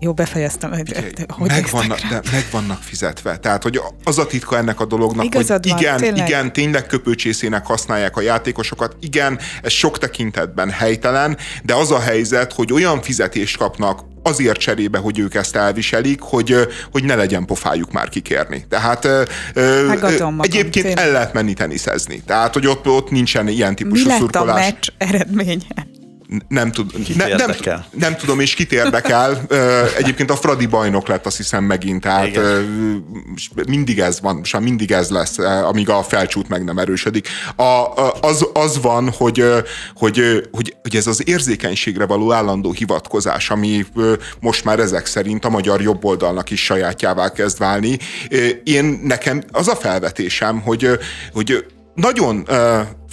jó, befejeztem. Hogy, hogy meg, vannak, de meg vannak fizetve. Tehát, hogy az a titka ennek a dolognak, Igazad hogy van, igen, tényleg. igen, tényleg köpőcsészének használják a játékosokat, igen, ez sok tekintetben helytelen, de az a helyzet, hogy olyan fizetést kapnak azért cserébe, hogy ők ezt elviselik, hogy, hogy ne legyen pofájuk már kikérni. Tehát magam, egyébként tényleg. el lehet menni teniszezni. Tehát, hogy ott, ott nincsen ilyen típusú Mi lett szurkolás. a meccs eredménye? Nem, tud, Kit ne, nem, nem tudom, és kit érdekel. [LAUGHS] Egyébként a Fradi bajnok lett, azt hiszem megint, tehát Igen. mindig ez van, és mindig ez lesz, amíg a felcsút meg nem erősödik. A, az, az van, hogy, hogy, hogy, hogy ez az érzékenységre való állandó hivatkozás, ami most már ezek szerint a magyar jobboldalnak is sajátjává kezd válni. Én nekem az a felvetésem, hogy, hogy nagyon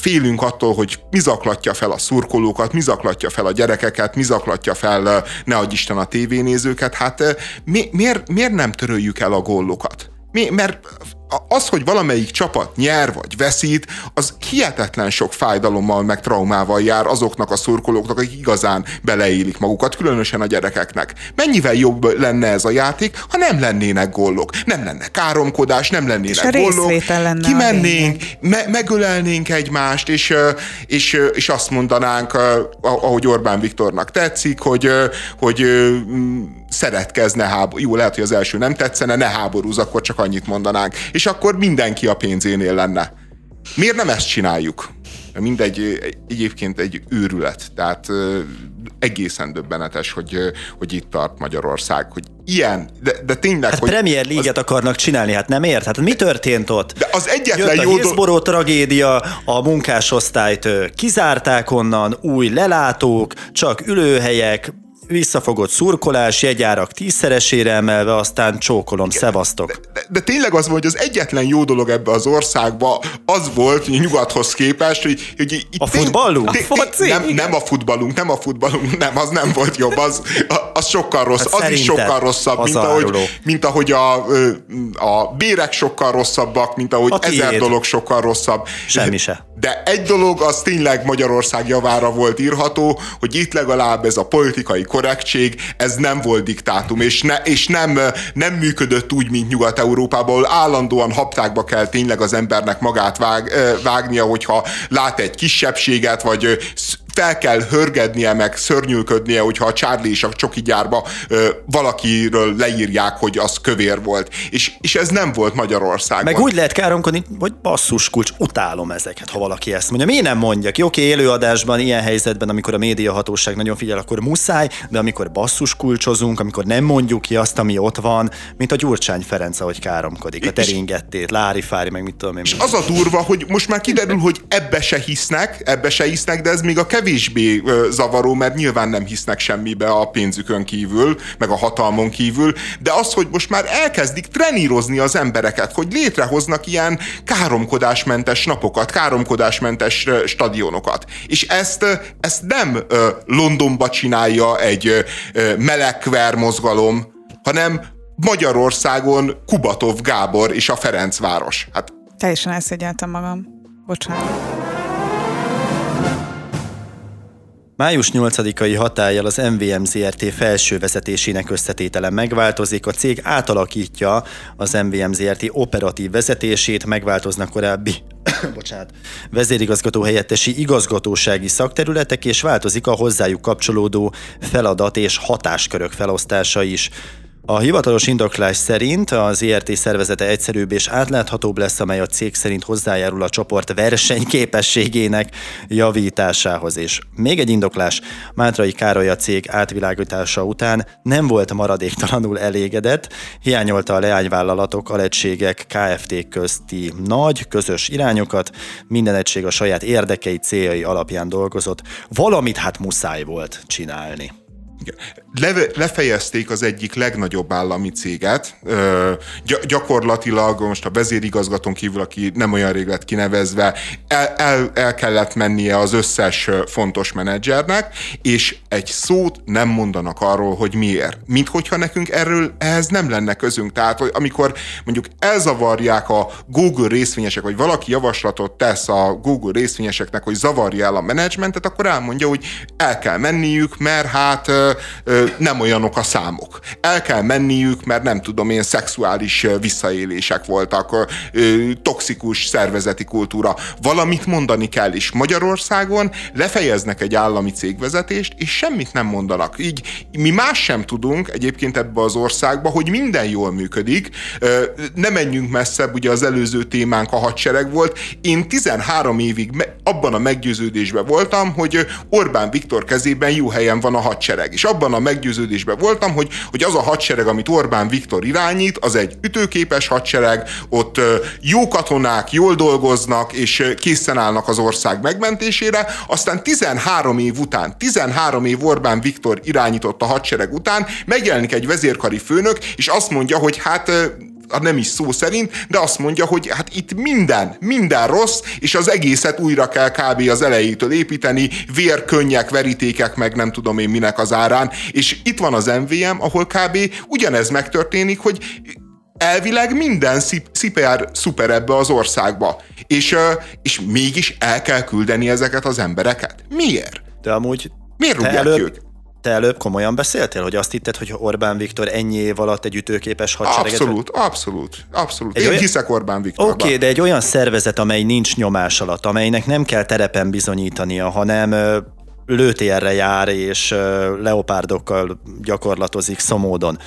félünk attól, hogy mi zaklatja fel a szurkolókat, mi zaklatja fel a gyerekeket, mi zaklatja fel, ne adj Isten a tévénézőket. Hát mi, miért, miért nem töröljük el a góllokat? Mi, mert az, hogy valamelyik csapat nyer vagy veszít, az hihetetlen sok fájdalommal meg traumával jár azoknak a szurkolóknak, akik igazán beleélik magukat, különösen a gyerekeknek. Mennyivel jobb lenne ez a játék, ha nem lennének góllok, nem lenne káromkodás, nem lennének És részvétel lenne kimennénk, me- megölelnénk egymást, és, és, és azt mondanánk, ahogy Orbán Viktornak tetszik, hogy, hogy szeretkezne háború. Jó, lehet, hogy az első nem tetszene, ne háborúz, akkor csak annyit mondanánk. És akkor mindenki a pénzénél lenne. Miért nem ezt csináljuk? Mindegy, egyébként egy őrület. Tehát egészen döbbenetes, hogy, hogy itt tart Magyarország, hogy ilyen, de, de tényleg, Hát hogy Premier League-et akarnak csinálni, hát nem ért? Hát mi történt ott? De az egyetlen Jött a jó Hillsborough tragédia, a munkásosztályt kizárták onnan, új lelátók, csak ülőhelyek, visszafogott szurkolás, jegyárak tízszeresére emelve, aztán csókolom, szevasztok. de, de tényleg az volt, hogy az egyetlen jó dolog ebbe az országba az volt, hogy nyugathoz képest, hogy, hogy itt A futballunk? tény- A foci, nem, igen. nem a futballunk, nem a futballunk, nem, az nem volt jobb, az, az sokkal rossz, Hát az is sokkal rosszabb, mint ahogy, áruló. mint ahogy a, a bérek sokkal rosszabbak, mint ahogy A ezer tiéd. dolog sokkal rosszabb. Semmi se. De egy dolog az tényleg Magyarország javára volt írható, hogy itt legalább ez a politikai korrektség, ez nem volt diktátum, és, ne, és nem, nem működött úgy, mint Nyugat-Európában, ahol állandóan haptákba kell tényleg az embernek magát vág, vágnia, hogyha lát egy kisebbséget, vagy fel kell hörgednie, meg szörnyűködnie, hogyha a Charlie és a csoki gyárba ö, valakiről leírják, hogy az kövér volt. És, és ez nem volt Magyarországon. Meg úgy lehet káromkodni, hogy basszus kulcs, utálom ezeket, ha valaki ezt mondja. Miért nem mondjak? Jó, oké, élőadásban, ilyen helyzetben, amikor a médiahatóság nagyon figyel, akkor muszáj, de amikor basszus kulcsozunk, amikor nem mondjuk ki azt, ami ott van, mint a Gyurcsány Ferenc, ahogy káromkodik, a teringettét, Lári Fári, meg mit tudom én. az a durva, hogy most már kiderül, hogy ebbe se hisznek, ebbe se hisznek, de ez még a kevésbé zavaró, mert nyilván nem hisznek semmibe a pénzükön kívül, meg a hatalmon kívül, de az, hogy most már elkezdik trenírozni az embereket, hogy létrehoznak ilyen káromkodásmentes napokat, káromkodásmentes stadionokat. És ezt, ezt nem Londonba csinálja egy melegkver mozgalom, hanem Magyarországon Kubatov Gábor és a Ferencváros. Hát Teljesen elszégyeltem magam. Bocsánat. Május 8-ai hatállyal az MVM ZRT felső vezetésének összetétele megváltozik, a cég átalakítja az MVM ZRT operatív vezetését, megváltoznak korábbi [COUGHS] bocsánat, vezérigazgató helyettesi igazgatósági szakterületek, és változik a hozzájuk kapcsolódó feladat és hatáskörök felosztása is. A hivatalos indoklás szerint az ERT szervezete egyszerűbb és átláthatóbb lesz, amely a cég szerint hozzájárul a csoport versenyképességének javításához. És még egy indoklás, Mátrai Károly a cég átvilágítása után nem volt maradéktalanul elégedett, hiányolta a leányvállalatok, alegységek, KFT közti nagy, közös irányokat, minden egység a saját érdekei, céljai alapján dolgozott, valamit hát muszáj volt csinálni. Le, lefejezték az egyik legnagyobb állami céget, ö, gy- gyakorlatilag most a vezérigazgatón kívül, aki nem olyan rég lett kinevezve, el, el, el kellett mennie az összes fontos menedzsernek, és egy szót nem mondanak arról, hogy miért. Mint hogyha nekünk erről ehhez nem lenne közünk. Tehát, hogy amikor mondjuk elzavarják a Google részvényesek, vagy valaki javaslatot tesz a Google részvényeseknek, hogy zavarja el a menedzsmentet, akkor elmondja, hogy el kell menniük, mert hát nem olyanok a számok. El kell menniük, mert nem tudom én, szexuális visszaélések voltak, toxikus szervezeti kultúra. Valamit mondani kell is. Magyarországon lefejeznek egy állami cégvezetést, és semmit nem mondanak. Így mi más sem tudunk egyébként ebbe az országba, hogy minden jól működik. Ne menjünk messzebb, ugye az előző témánk a hadsereg volt. Én 13 évig abban a meggyőződésben voltam, hogy Orbán Viktor kezében jó helyen van a hadsereg. És abban a meggyőződésben voltam, hogy, hogy az a hadsereg, amit Orbán Viktor irányít, az egy ütőképes hadsereg, ott jó katonák jól dolgoznak, és készen állnak az ország megmentésére, aztán 13 év után, 13 év Orbán Viktor irányított a hadsereg után, megjelenik egy vezérkari főnök, és azt mondja, hogy hát nem is szó szerint, de azt mondja, hogy hát itt minden, minden rossz, és az egészet újra kell kb. az elejétől építeni, vér, könnyek, verítékek, meg nem tudom én minek az árán, és itt van az MVM, ahol kb. ugyanez megtörténik, hogy elvileg minden sziper szuper ebbe az országba. És, és mégis el kell küldeni ezeket az embereket. Miért? De amúgy Miért rúgják előbb, ők? Te előbb komolyan beszéltél, hogy azt hitted, hogy Orbán Viktor ennyi év alatt egy ütőképes hadsereget... Abszolút, abszolút, abszolút. Egy Én olyan... hiszek Orbán Viktorban. Oké, okay, de egy olyan szervezet, amely nincs nyomás alatt, amelynek nem kell terepen bizonyítania, hanem lőtérre jár és leopárdokkal gyakorlatozik szomódon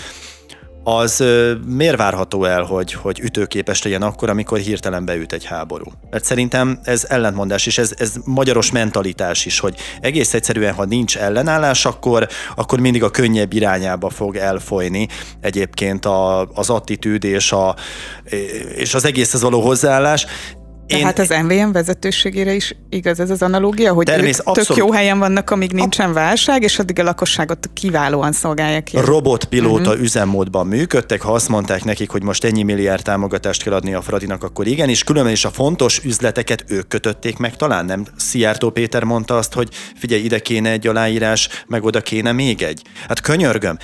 az miért várható el, hogy, hogy ütőképes legyen akkor, amikor hirtelen beüt egy háború? Mert szerintem ez ellentmondás, és ez, ez magyaros mentalitás is, hogy egész egyszerűen, ha nincs ellenállás, akkor, akkor mindig a könnyebb irányába fog elfolyni egyébként a, az attitűd és, a, és az egészhez való hozzáállás. Én... Tehát az MVM vezetőségére is igaz ez az analógia, hogy ők tök jó helyen vannak, amíg nincsen válság, és addig a lakosságot kiválóan szolgálják ki. Robotpilóta uh-huh. üzemmódban működtek, ha azt mondták nekik, hogy most ennyi milliárd támogatást kell adni a Fradinak, akkor igen, és különben is a fontos üzleteket ők kötötték meg, talán nem Szijjártó Péter mondta azt, hogy figyelj, ide kéne egy aláírás, meg oda kéne még egy. Hát könyörgöm,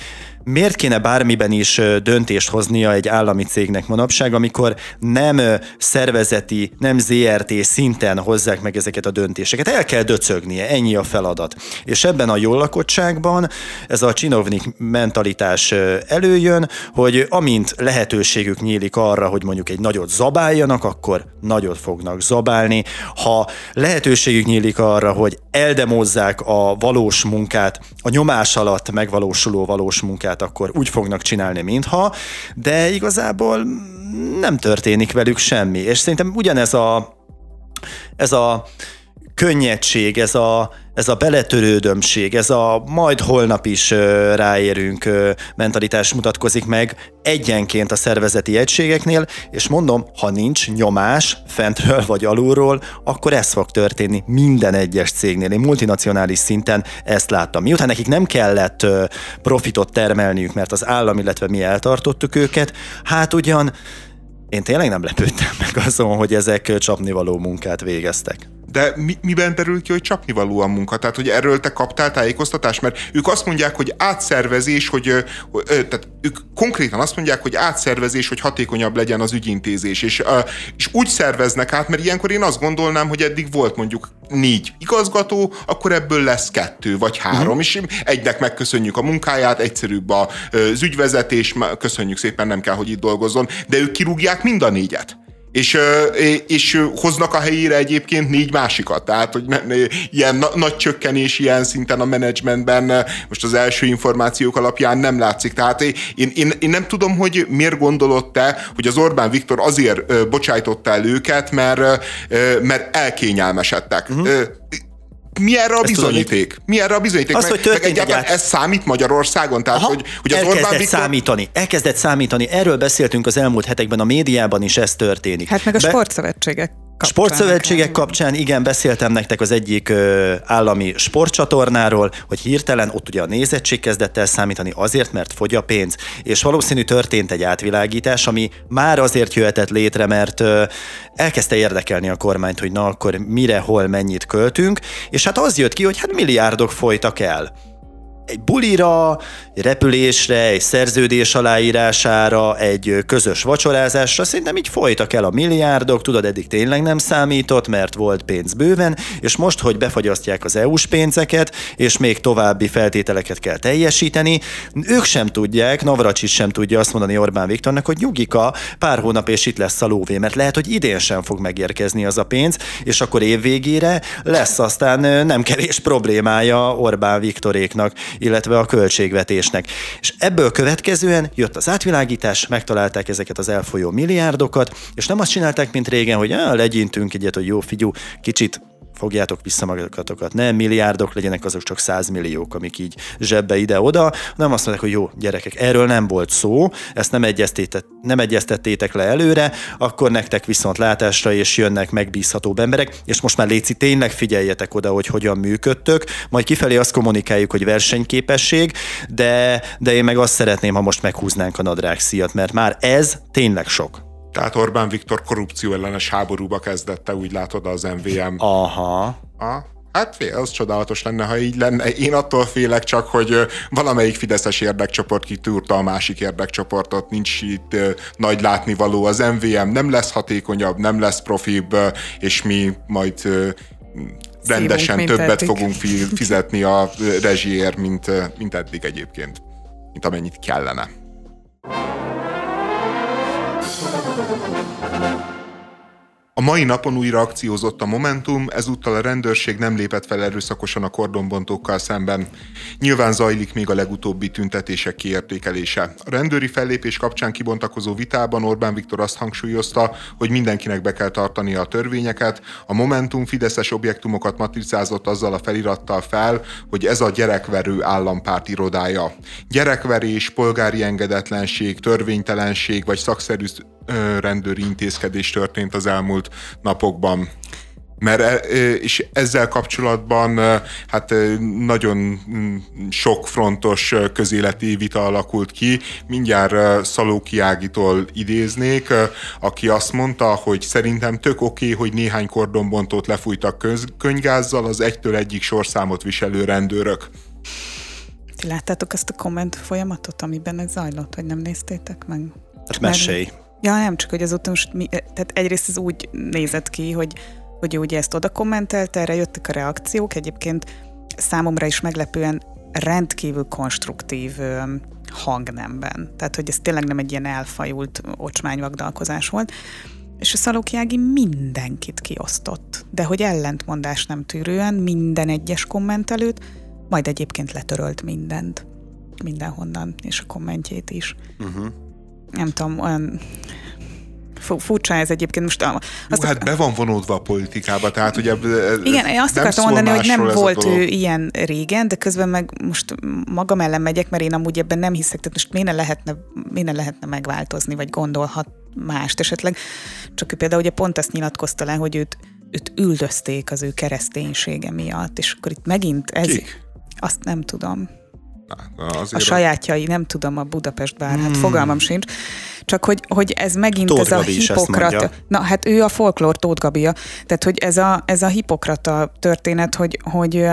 miért kéne bármiben is döntést hoznia egy állami cégnek manapság, amikor nem szervezeti, nem ZRT szinten hozzák meg ezeket a döntéseket. El kell döcögnie, ennyi a feladat. És ebben a jól lakottságban ez a csinovnik mentalitás előjön, hogy amint lehetőségük nyílik arra, hogy mondjuk egy nagyot zabáljanak, akkor nagyot fognak zabálni. Ha lehetőségük nyílik arra, hogy eldemozzák a valós munkát, a nyomás alatt megvalósuló valós munkát, munkát akkor úgy fognak csinálni, mintha, de igazából nem történik velük semmi. És szerintem ugyanez a, ez a könnyedség, ez a, ez a beletörődömség, ez a majd holnap is ráérünk mentalitás mutatkozik meg egyenként a szervezeti egységeknél, és mondom, ha nincs nyomás fentről vagy alulról, akkor ez fog történni minden egyes cégnél. Én multinacionális szinten ezt láttam. Miután nekik nem kellett profitot termelniük, mert az állam, illetve mi eltartottuk őket, hát ugyan én tényleg nem lepődtem meg azon, hogy ezek csapnivaló munkát végeztek de mi, miben derül ki, hogy csapnivaló a munka? Tehát, hogy erről te kaptál tájékoztatást? Mert ők azt mondják, hogy átszervezés, hogy, hogy tehát ők konkrétan azt mondják, hogy átszervezés, hogy hatékonyabb legyen az ügyintézés. És, és úgy szerveznek át, mert ilyenkor én azt gondolnám, hogy eddig volt mondjuk négy igazgató, akkor ebből lesz kettő vagy három, uh-huh. és egynek megköszönjük a munkáját, egyszerűbb az ügyvezetés, köszönjük szépen, nem kell, hogy itt dolgozzon, de ők kirúgják mind a négyet és, és hoznak a helyére egyébként négy másikat. Tehát, hogy ilyen na- nagy csökkenés ilyen szinten a menedzsmentben most az első információk alapján nem látszik. Tehát én, én, én nem tudom, hogy miért gondolod te, hogy az Orbán Viktor azért bocsájtotta el őket, mert, mert elkényelmesedtek. Uh-huh mi erre a Ezt bizonyíték? Tudod, mi erre a bizonyíték? Az, meg, hogy meg egyáltalán ez számít Magyarországon? Tehát, Aha, hogy, hogy az elkezdett Orbán Viktor... számítani. Elkezdett számítani. Erről beszéltünk az elmúlt hetekben, a médiában is ez történik. Hát meg a Be... sportszövetségek Sportszövetségek kapcsán, igen, beszéltem nektek az egyik ö, állami sportcsatornáról, hogy hirtelen ott ugye a nézettség kezdett el számítani azért, mert fogy a pénz, és valószínű történt egy átvilágítás, ami már azért jöhetett létre, mert ö, elkezdte érdekelni a kormányt, hogy na akkor mire, hol, mennyit költünk, és hát az jött ki, hogy hát milliárdok folytak el egy bulira, egy repülésre, egy szerződés aláírására, egy közös vacsorázásra, szerintem így folytak el a milliárdok, tudod, eddig tényleg nem számított, mert volt pénz bőven, és most, hogy befagyasztják az EU-s pénzeket, és még további feltételeket kell teljesíteni, ők sem tudják, Navracsics sem tudja azt mondani Orbán Viktornak, hogy nyugika, pár hónap és itt lesz a lóvé, mert lehet, hogy idén sem fog megérkezni az a pénz, és akkor évvégére lesz aztán nem kevés problémája Orbán Viktoréknak illetve a költségvetésnek. És ebből következően jött az átvilágítás, megtalálták ezeket az elfolyó milliárdokat, és nem azt csinálták, mint régen, hogy ah, legyintünk egyet, hogy jó figyú, kicsit fogjátok vissza magatokat, nem milliárdok legyenek, azok csak százmilliók, amik így zsebbe ide-oda, nem azt mondják, hogy jó, gyerekek, erről nem volt szó, ezt nem, nem egyeztettétek le előre, akkor nektek viszont látásra és jönnek megbízhatóbb emberek, és most már léci tényleg figyeljetek oda, hogy hogyan működtök, majd kifelé azt kommunikáljuk, hogy versenyképesség, de, de én meg azt szeretném, ha most meghúznánk a nadrág szíjat, mert már ez tényleg sok. Tehát Orbán Viktor korrupció ellenes háborúba kezdette, úgy látod az MVM. Aha. A? Hát fél, az csodálatos lenne, ha így lenne. Én attól félek csak, hogy valamelyik fideszes érdekcsoport kitúrta a másik érdekcsoportot, nincs itt nagy látnivaló. Az MVM nem lesz hatékonyabb, nem lesz profibb, és mi majd rendesen Szívunk, többet eddig. fogunk fizetni a rezsiért, mint, mint eddig egyébként, mint amennyit kellene. A mai napon újra akciózott a Momentum, ezúttal a rendőrség nem lépett fel erőszakosan a kordonbontókkal szemben. Nyilván zajlik még a legutóbbi tüntetések kiértékelése. A rendőri fellépés kapcsán kibontakozó vitában Orbán Viktor azt hangsúlyozta, hogy mindenkinek be kell tartania a törvényeket. A Momentum fideszes objektumokat matricázott azzal a felirattal fel, hogy ez a gyerekverő állampárt irodája. Gyerekverés, polgári engedetlenség, törvénytelenség vagy szakszerű rendőri intézkedés történt az elmúlt napokban. Mert és ezzel kapcsolatban hát nagyon mm, sok frontos közéleti vita alakult ki. Mindjárt Szalóki Ágitól idéznék, aki azt mondta, hogy szerintem tök oké, okay, hogy néhány kordonbontót lefújtak köz, könygázzal az egytől egyik sorszámot viselő rendőrök. Ti láttátok ezt a komment folyamatot, amiben ez zajlott, hogy nem néztétek meg? Hát mesélj. Mert Ja, nem, csak hogy azóta most mi, tehát egyrészt ez úgy nézett ki, hogy, hogy ugye ezt oda kommentelte, erre jöttek a reakciók, egyébként számomra is meglepően rendkívül konstruktív hangnemben. Tehát, hogy ez tényleg nem egy ilyen elfajult ocsmányvagdalkozás volt. És a Szalókiági mindenkit kiosztott, de hogy ellentmondás nem tűrően minden egyes kommentelőt, majd egyébként letörölt mindent, mindenhonnan, és a kommentjét is. Uh-huh nem tudom, olyan furcsa ez egyébként most. Azt Jó, hát be van vonódva a politikába, tehát ugye Igen, én azt akartam mondani, hogy nem volt ő ilyen régen, de közben meg most magam ellen megyek, mert én amúgy ebben nem hiszek, tehát most miért ne lehetne, miért ne lehetne megváltozni, vagy gondolhat mást esetleg. Csak ő például ugye pont azt nyilatkozta le, hogy őt, őt üldözték az ő kereszténysége miatt, és akkor itt megint ez... Kik? Azt nem tudom. Na, a sajátjai, nem tudom, a Budapest bár, hát hmm. fogalmam sincs. Csak hogy, hogy ez megint Tóth ez a hipokrata. Na hát ő a folklór Tóth Gabia. Tehát, hogy ez a, ez a hipokrata történet, hogy, hogy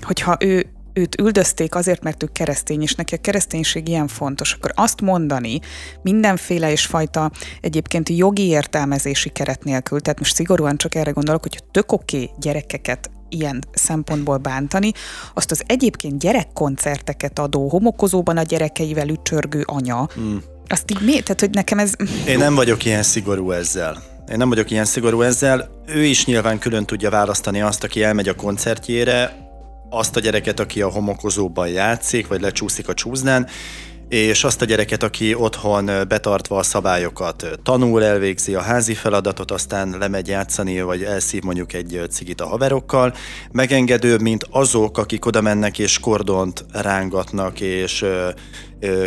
hogyha ő, őt üldözték azért, mert ő keresztény, és neki a kereszténység ilyen fontos, akkor azt mondani mindenféle és fajta egyébként jogi értelmezési keret nélkül, tehát most szigorúan csak erre gondolok, hogy tök oké okay gyerekeket ilyen szempontból bántani, azt az egyébként gyerekkoncerteket adó, homokozóban a gyerekeivel ücsörgő anya, hmm. azt így mi? Tehát, hogy nekem ez... Én nem vagyok ilyen szigorú ezzel. Én nem vagyok ilyen szigorú ezzel. Ő is nyilván külön tudja választani azt, aki elmegy a koncertjére, azt a gyereket, aki a homokozóban játszik, vagy lecsúszik a csúznán, és azt a gyereket, aki otthon betartva a szabályokat tanul, elvégzi a házi feladatot, aztán lemegy játszani, vagy elszív mondjuk egy cigit a haverokkal, megengedőbb, mint azok, akik oda mennek és kordont rángatnak, és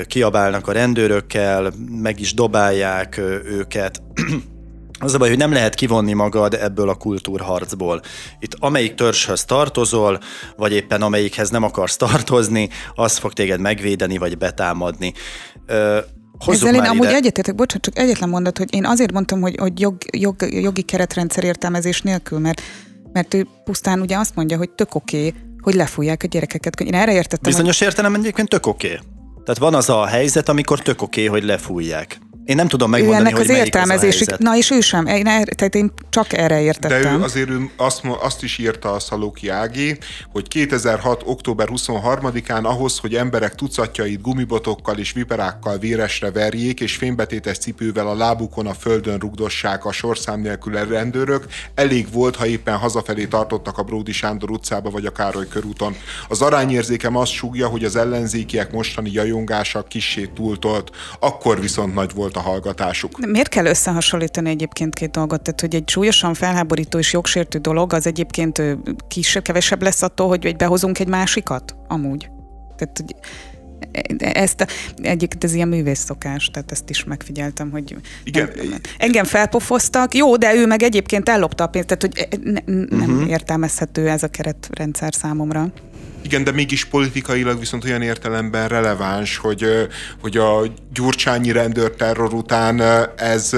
kiabálnak a rendőrökkel, meg is dobálják őket, [CLEARS THROAT] Az a baj, hogy nem lehet kivonni magad ebből a kultúrharcból. Itt amelyik törzshöz tartozol, vagy éppen amelyikhez nem akarsz tartozni, az fog téged megvédeni, vagy betámadni. Ö, Ezzel én amúgy egyetértek, bocsánat, csak egyetlen mondat, hogy én azért mondtam, hogy, hogy jog, jog, jogi keretrendszer értelmezés nélkül, mert, mert ő pusztán ugye azt mondja, hogy tök oké, okay, hogy lefújják a gyerekeket. Én erre értettem. Bizonyos hogy... értelemben egyébként tök oké. Okay. Tehát van az a helyzet, amikor tök oké, okay, hogy lefújják. Én nem tudom megmondani, ennek hogy az értelmezésig. Na és ő sem, én, er, tehát én csak erre értettem. De ő azért ő azt, azt is írta a Szalóki Ági, hogy 2006. október 23-án ahhoz, hogy emberek tucatjait gumibotokkal és viperákkal véresre verjék, és fénybetétes cipővel a lábukon a földön rugdossák a sorszám nélkül rendőrök, elég volt, ha éppen hazafelé tartottak a Bródi Sándor utcába vagy a Károly körúton. Az arányérzékem azt súgja, hogy az ellenzékiek mostani jajongása kissé túltolt, akkor viszont nagy volt a hallgatásuk. De miért kell összehasonlítani egyébként két dolgot? Tehát, hogy egy súlyosan felháborító és jogsértő dolog, az egyébként kisebb, kevesebb lesz attól, hogy behozunk egy másikat? Amúgy. Tehát, hogy ezt a, egyébként ez ilyen művész szokás, tehát ezt is megfigyeltem, hogy Igen. engem felpofoztak, jó, de ő meg egyébként ellopta a pénzt, tehát hogy ne, nem uh-huh. értelmezhető ez a keretrendszer számomra. Igen, de mégis politikailag viszont olyan értelemben releváns, hogy, hogy a gyurcsányi rendőrterror után ez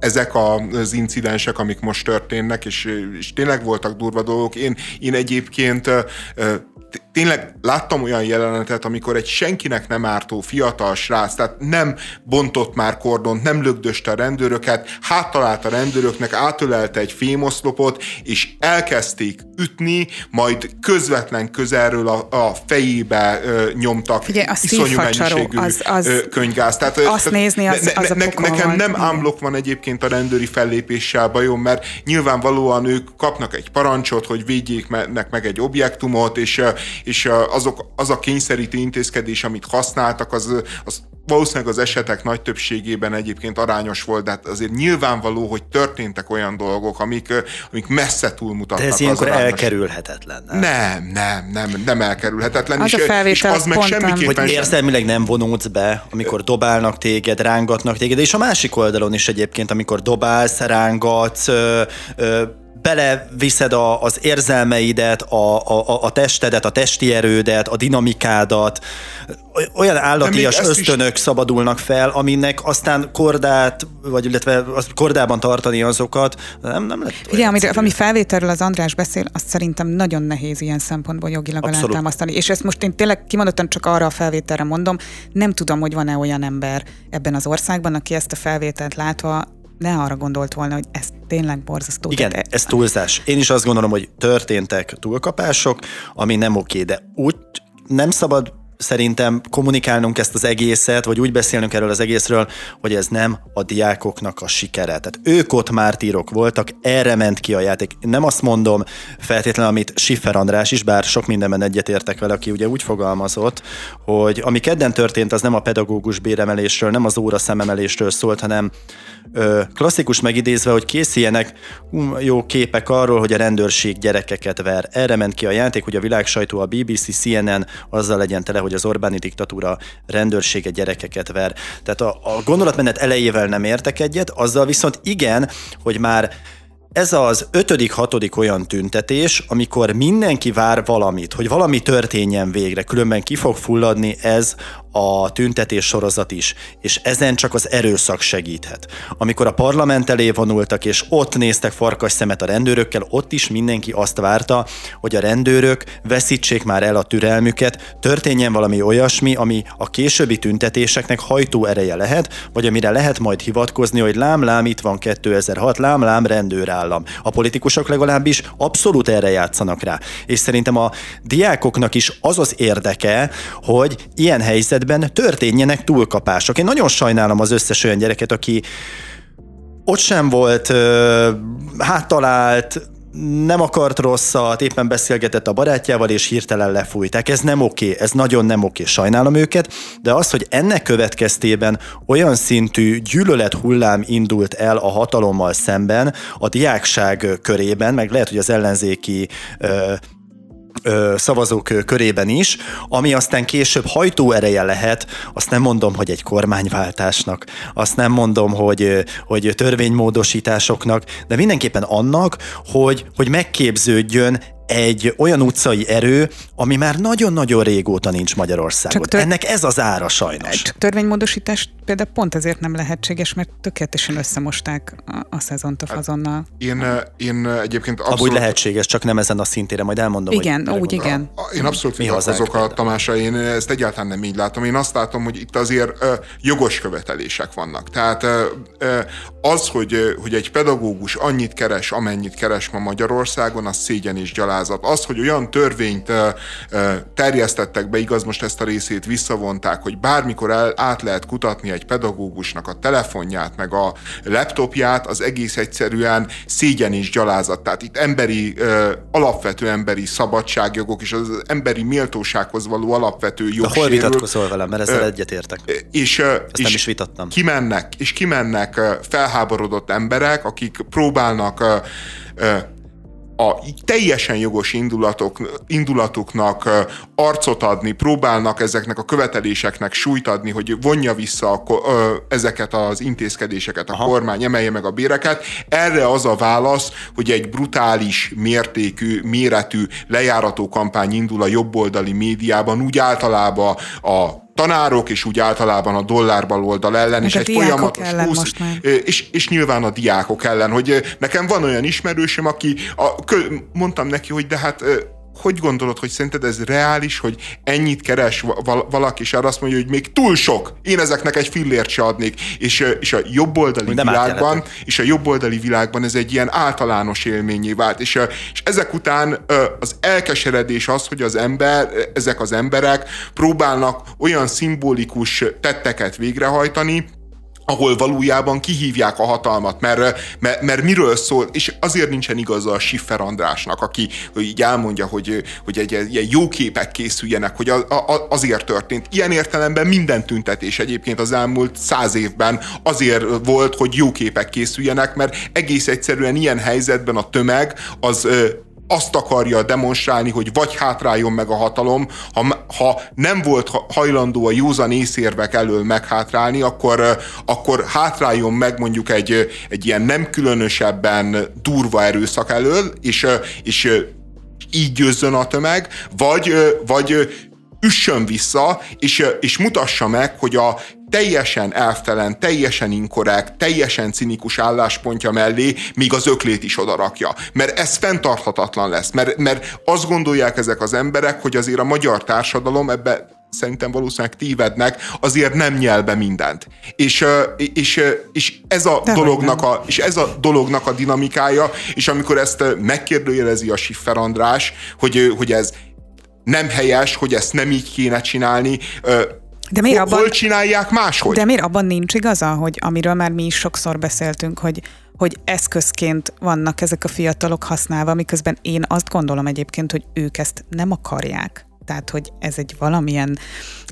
ezek az incidensek, amik most történnek, és, és tényleg voltak durva dolgok. Én, én egyébként tényleg láttam olyan jelenetet, amikor egy senkinek nem ártó fiatal srác, tehát nem bontott már kordont, nem lögdöste a rendőröket, háttalált a rendőröknek, átölelte egy fémoszlopot, és elkezdték ütni, majd közvetlen közelről a, a fejébe ö, nyomtak Figyelj, a iszonyú mennyiségű az, az, ö, könyvgáz. Tehát, azt tehát nézni, az, ne, az ne, a Nekem nem ámlok van egyébként a rendőri fellépéssel bajom, mert nyilvánvalóan ők kapnak egy parancsot, hogy védjék meg egy objektumot, és és azok, az a kényszerítő intézkedés, amit használtak, az, az valószínűleg az esetek nagy többségében egyébként arányos volt, de hát azért nyilvánvaló, hogy történtek olyan dolgok, amik, amik messze túlmutatnak. De ez ilyenkor az elkerülhetetlen. Nem? nem, nem, nem, nem elkerülhetetlen. Az és, a és az meg semmiképpen... Hogy érzelmileg nem vonódsz be, amikor dobálnak téged, rángatnak téged, és a másik oldalon is egyébként, amikor dobálsz, rángatsz, ö, ö, beleviszed a, az érzelmeidet, a, a, a testedet, a testi erődet, a dinamikádat, olyan állatias ösztönök is... szabadulnak fel, aminek aztán kordát, vagy illetve kordában tartani azokat, nem, nem lett Igen, ami, ami felvételről az András beszél, azt szerintem nagyon nehéz ilyen szempontból jogilag alátámasztani. És ezt most én tényleg kimondottan csak arra a felvételre mondom, nem tudom, hogy van-e olyan ember ebben az országban, aki ezt a felvételt látva ne arra gondolt volna, hogy ez tényleg borzasztó. Igen, de... ez túlzás. Én is azt gondolom, hogy történtek túlkapások, ami nem oké, de úgy nem szabad szerintem kommunikálnunk ezt az egészet, vagy úgy beszélnünk erről az egészről, hogy ez nem a diákoknak a sikere. Tehát ők ott mártírok voltak, erre ment ki a játék. Nem azt mondom feltétlenül, amit Schiffer András is, bár sok mindenben egyetértek vele, aki ugye úgy fogalmazott, hogy ami kedden történt, az nem a pedagógus béremelésről, nem az óra szememelésről szólt, hanem ö, klasszikus megidézve, hogy készüljenek jó képek arról, hogy a rendőrség gyerekeket ver. Erre ment ki a játék, hogy a világsajtó, a BBC, CNN azzal legyen tele, hogy az Orbáni diktatúra rendőrsége gyerekeket ver. Tehát a, a gondolatmenet elejével nem értek egyet, azzal viszont igen, hogy már ez az ötödik, hatodik olyan tüntetés, amikor mindenki vár valamit, hogy valami történjen végre, különben ki fog fulladni ez a tüntetés sorozat is, és ezen csak az erőszak segíthet. Amikor a parlament elé vonultak, és ott néztek farkas szemet a rendőrökkel, ott is mindenki azt várta, hogy a rendőrök veszítsék már el a türelmüket, történjen valami olyasmi, ami a későbbi tüntetéseknek hajtó ereje lehet, vagy amire lehet majd hivatkozni, hogy lám, lám, itt van 2006, lám, lám, rendőrállam. A politikusok legalábbis abszolút erre játszanak rá. És szerintem a diákoknak is az az érdeke, hogy ilyen helyzet helyzetben történjenek túlkapások. Én nagyon sajnálom az összes olyan gyereket, aki ott sem volt, háttalált, nem akart rosszat, éppen beszélgetett a barátjával, és hirtelen lefújták. Ez nem oké, ez nagyon nem oké, sajnálom őket, de az, hogy ennek következtében olyan szintű gyűlölet hullám indult el a hatalommal szemben, a diákság körében, meg lehet, hogy az ellenzéki ö, szavazók körében is, ami aztán később hajtóereje lehet, azt nem mondom, hogy egy kormányváltásnak, azt nem mondom, hogy, hogy törvénymódosításoknak, de mindenképpen annak, hogy, hogy megképződjön egy olyan utcai erő, ami már nagyon-nagyon régóta nincs Magyarországon. Tör... Ennek ez az ára sajnos. Csak törvénymódosítás például pont ezért nem lehetséges, mert tökéletesen összemosták a szezont a hát fazonnal. Én, én egyébként abszolút... Abúgy lehetséges, csak nem ezen a szintére, majd elmondom. Igen, hogy úgy igen. Én abszolút vitatkozok a Tamásra, én ezt egyáltalán nem így látom. Én azt látom, hogy itt azért jogos követelések vannak. Tehát az, hogy, hogy egy pedagógus annyit keres, amennyit keres ma Magyarországon, az szégyen és gyalázat magyarázat. Az, hogy olyan törvényt terjesztettek be, igaz, most ezt a részét visszavonták, hogy bármikor el, át lehet kutatni egy pedagógusnak a telefonját, meg a laptopját, az egész egyszerűen szégyen és gyalázat. Tehát itt emberi, alapvető emberi szabadságjogok és az emberi méltósághoz való alapvető jog. Hol vitatkozol velem, mert ezzel egyetértek. És, Ezt és nem is vitattam. Kimennek, és kimennek felháborodott emberek, akik próbálnak a teljesen jogos indulatok, indulatuknak arcot adni, próbálnak ezeknek a követeléseknek súlyt adni, hogy vonja vissza a, ö, ezeket az intézkedéseket a Aha. kormány, emelje meg a béreket. Erre az a válasz, hogy egy brutális mértékű, méretű lejárató kampány indul a jobboldali médiában, úgy általában a tanárok, és úgy általában a dollár oldal ellen, és egy folyamatos ellen 20, most már. És, és nyilván a diákok ellen, hogy nekem van olyan ismerősöm, aki, a, mondtam neki, hogy de hát hogy gondolod, hogy szerinted ez reális, hogy ennyit keres valaki, és arra azt mondja, hogy még túl sok, én ezeknek egy fillért se adnék, és, és a jobboldali világban, és a jobboldali világban ez egy ilyen általános élményé vált, és, és ezek után az elkeseredés az, hogy az ember, ezek az emberek próbálnak olyan szimbolikus tetteket végrehajtani, ahol valójában kihívják a hatalmat, mert, mert, mert miről szól, és azért nincsen igaza a Schiffer Andrásnak, aki hogy így elmondja, hogy, hogy egy ilyen jó képek készüljenek, hogy a, a, azért történt. Ilyen értelemben minden tüntetés egyébként az elmúlt száz évben azért volt, hogy jó képek készüljenek, mert egész egyszerűen ilyen helyzetben a tömeg az azt akarja demonstrálni, hogy vagy hátráljon meg a hatalom, ha, ha nem volt hajlandó a józan észérvek elől meghátrálni, akkor, akkor hátráljon meg mondjuk egy, egy ilyen nem különösebben durva erőszak elől, és, és így győzzön a tömeg, vagy, vagy üssön vissza, és, és mutassa meg, hogy a teljesen elvtelen, teljesen inkorrekt, teljesen cinikus álláspontja mellé még az öklét is odarakja. Mert ez fenntarthatatlan lesz, mert, mert azt gondolják ezek az emberek, hogy azért a magyar társadalom ebbe szerintem valószínűleg tévednek, azért nem nyel be mindent. És, és, és, ez a dolognak a, és ez a dolognak a dinamikája, és amikor ezt megkérdőjelezi a Siffer András, hogy, hogy ez nem helyes, hogy ezt nem így kéne csinálni, de miért abban, hol csinálják máshogy? De miért abban nincs igaza, hogy amiről már mi is sokszor beszéltünk, hogy, hogy eszközként vannak ezek a fiatalok használva, miközben én azt gondolom egyébként, hogy ők ezt nem akarják. Tehát, hogy ez egy valamilyen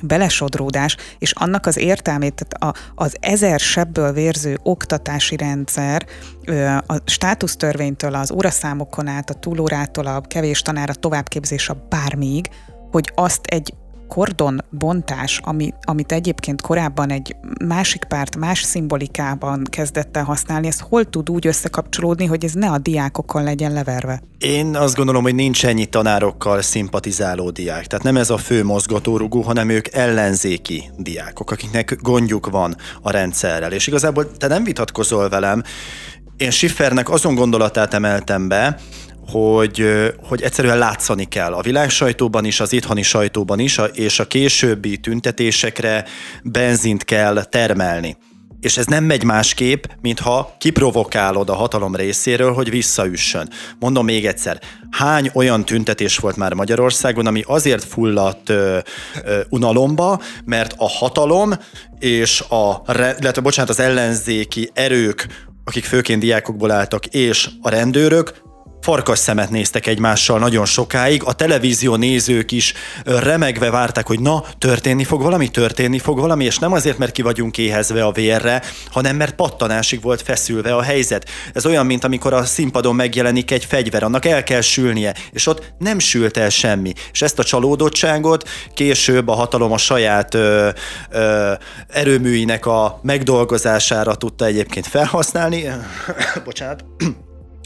belesodródás, és annak az értelmét, tehát a, az ezer sebből vérző oktatási rendszer, a státusztörvénytől, az óraszámokon át, a túlórától, a kevés tanára továbbképzés a bármíg, hogy azt egy kordonbontás, ami, amit egyébként korábban egy másik párt más szimbolikában kezdett el használni, ez hol tud úgy összekapcsolódni, hogy ez ne a diákokkal legyen leverve? Én azt gondolom, hogy nincs ennyi tanárokkal szimpatizáló diák. Tehát nem ez a fő mozgatórugó, hanem ők ellenzéki diákok, akiknek gondjuk van a rendszerrel. És igazából te nem vitatkozol velem, én Schiffernek azon gondolatát emeltem be, hogy, hogy egyszerűen látszani kell a világ sajtóban is, az itthoni sajtóban is, és a későbbi tüntetésekre benzint kell termelni. És ez nem megy másképp, mintha kiprovokálod a hatalom részéről, hogy visszaüssön. Mondom még egyszer, hány olyan tüntetés volt már Magyarországon, ami azért fulladt ö, ö, unalomba, mert a hatalom és a, illetve bocsánat, az ellenzéki erők, akik főként diákokból álltak, és a rendőrök farkas szemet néztek egymással nagyon sokáig, a televízió nézők is remegve várták, hogy na, történni fog valami, történni fog valami, és nem azért, mert ki vagyunk éhezve a vérre, hanem mert pattanásig volt feszülve a helyzet. Ez olyan, mint amikor a színpadon megjelenik egy fegyver, annak el kell sülnie, és ott nem sült el semmi. És ezt a csalódottságot később a hatalom a saját ö, ö, erőműinek a megdolgozására tudta egyébként felhasználni. [COUGHS] Bocsánat.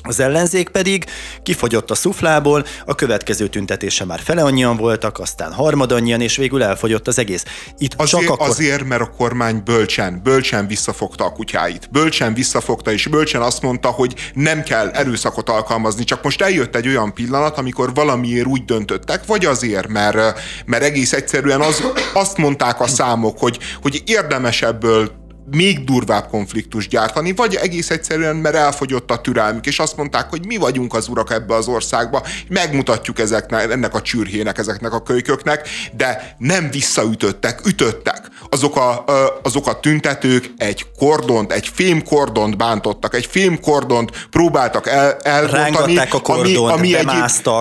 Az ellenzék pedig kifogyott a szuflából, a következő tüntetése már fele annyian voltak, aztán harmad annyian, és végül elfogyott az egész. Itt azért, csak akkor... azért, mert a kormány bölcsen, bölcsen visszafogta a kutyáit. Bölcsen visszafogta, és bölcsen azt mondta, hogy nem kell erőszakot alkalmazni, csak most eljött egy olyan pillanat, amikor valamiért úgy döntöttek, vagy azért, mert, mert egész egyszerűen az, azt mondták a számok, hogy, hogy érdemes ebből még durvább konfliktus gyártani, vagy egész egyszerűen, mert elfogyott a türelmük, és azt mondták, hogy mi vagyunk az urak ebbe az országba, megmutatjuk ezeknek, ennek a csürhének, ezeknek a kölyköknek, de nem visszaütöttek, ütöttek. Azok a, azok a tüntetők egy kordont, egy fémkordont bántottak, egy fémkordont próbáltak el, elrontani. a kordont, ami, ami egy,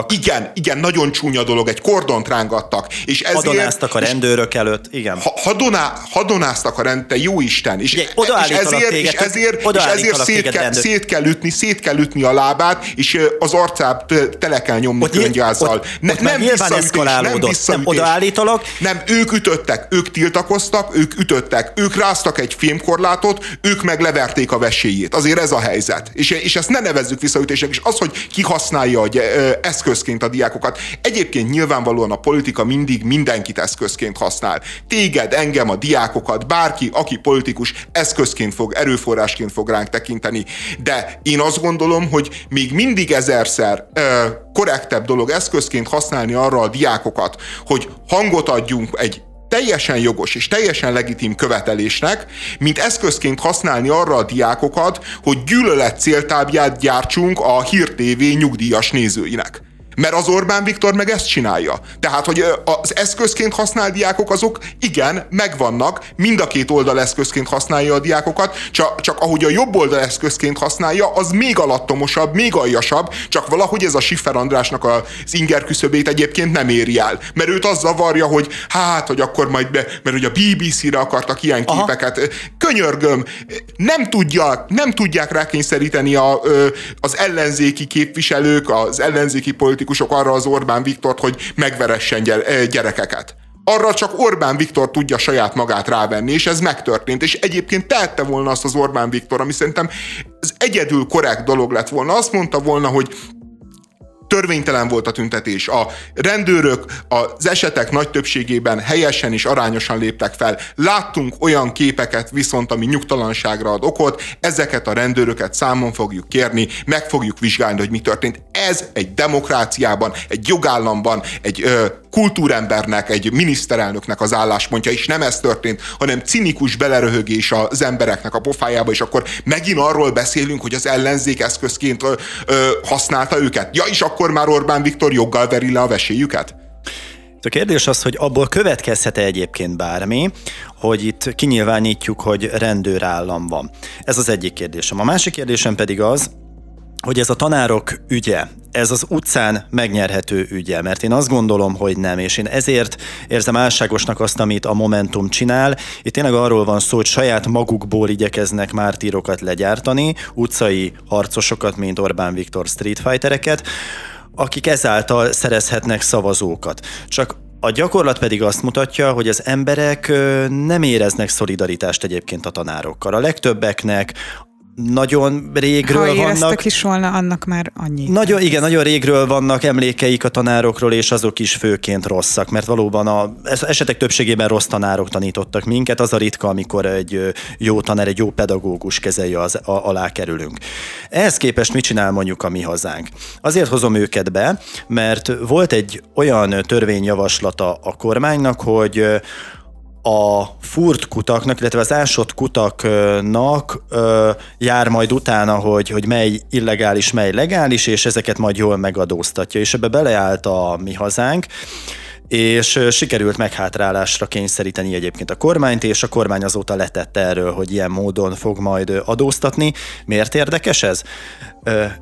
Igen, igen, nagyon csúnya dolog, egy kordont rángattak. És ezért, hadonáztak a rendőrök előtt, igen. Ha, hadoná, hadonáztak a rend, te jó Isten, Isten. És, Ugye, és ezért, téged, és ezért, és ezért szét, kell, szét, kell ütni, szét kell ütni a lábát, és az arcát tele kell nyomni ott könygázzal. Ott, ne, ott nem visszaütés, nem visszaütés. Nem odaállítalak. Nem, ők ütöttek, ők tiltakoztak, ők ütöttek, ők ráztak egy fémkorlátot, ők meg leverték a veséjét. Azért ez a helyzet. És, és ezt ne nevezzük visszaütésnek, és az, hogy ki használja a, eszközként a diákokat. Egyébként nyilvánvalóan a politika mindig mindenkit eszközként használ. Téged, engem, a diákokat, bárki, aki politikus politikus eszközként fog, erőforrásként fog ránk tekinteni. De én azt gondolom, hogy még mindig ezerszer ö, korrektebb dolog eszközként használni arra a diákokat, hogy hangot adjunk egy teljesen jogos és teljesen legitim követelésnek, mint eszközként használni arra a diákokat, hogy gyűlölet céltábját gyártsunk a Hír TV nyugdíjas nézőinek. Mert az Orbán Viktor meg ezt csinálja. Tehát, hogy az eszközként használt diákok azok igen, megvannak, mind a két oldal eszközként használja a diákokat, csak, csak ahogy a jobb oldal eszközként használja, az még alattomosabb, még aljasabb, csak valahogy ez a Siffer Andrásnak az inger küszöbét egyébként nem éri el. Mert őt az zavarja, hogy hát, hogy akkor majd be, mert ugye a BBC-re akartak ilyen Aha. képeket. Könyörgöm, nem, tudja, nem tudják rákényszeríteni a, az ellenzéki képviselők, az ellenzéki politikusok, politikusok arra az Orbán Viktort, hogy megveressen gyerekeket. Arra csak Orbán Viktor tudja saját magát rávenni, és ez megtörtént. És egyébként tehette volna azt az Orbán Viktor, ami szerintem az egyedül korrekt dolog lett volna. Azt mondta volna, hogy törvénytelen volt a tüntetés. A rendőrök az esetek nagy többségében helyesen és arányosan léptek fel. Láttunk olyan képeket viszont, ami nyugtalanságra ad okot, ezeket a rendőröket számon fogjuk kérni, meg fogjuk vizsgálni, hogy mi történt. Ez egy demokráciában, egy jogállamban, egy ö, kultúrembernek, egy miniszterelnöknek az álláspontja, és nem ez történt, hanem cinikus beleröhögés az embereknek a pofájába, és akkor megint arról beszélünk, hogy az ellenzék eszközként ö, ö, használta őket. Ja, és akkor már Orbán Viktor joggal veri le a vesélyüket? A kérdés az, hogy abból következhet-e egyébként bármi, hogy itt kinyilvánítjuk, hogy rendőrállam van. Ez az egyik kérdésem. A másik kérdésem pedig az, hogy ez a tanárok ügye, ez az utcán megnyerhető ügye, mert én azt gondolom, hogy nem, és én ezért érzem álságosnak azt, amit a Momentum csinál. Itt tényleg arról van szó, hogy saját magukból igyekeznek mártírokat legyártani, utcai harcosokat, mint Orbán Viktor Street Fightereket, akik ezáltal szerezhetnek szavazókat. Csak a gyakorlat pedig azt mutatja, hogy az emberek nem éreznek szolidaritást egyébként a tanárokkal. A legtöbbeknek nagyon régről ha vannak. is volna, annak már annyi. Nagyon, igen, nagyon régről vannak emlékeik a tanárokról, és azok is főként rosszak, mert valóban a esetek többségében rossz tanárok tanítottak minket. Az a ritka, amikor egy jó tanár, egy jó pedagógus kezelje az, a, alá kerülünk. Ehhez képest mit csinál mondjuk a mi hazánk? Azért hozom őket be, mert volt egy olyan törvényjavaslata a kormánynak, hogy a furt kutaknak, illetve az ásott kutaknak ö, jár majd utána, hogy, hogy mely illegális, mely legális, és ezeket majd jól megadóztatja. És ebbe beleállt a mi hazánk, és sikerült meghátrálásra kényszeríteni egyébként a kormányt, és a kormány azóta letette erről, hogy ilyen módon fog majd adóztatni. Miért érdekes ez?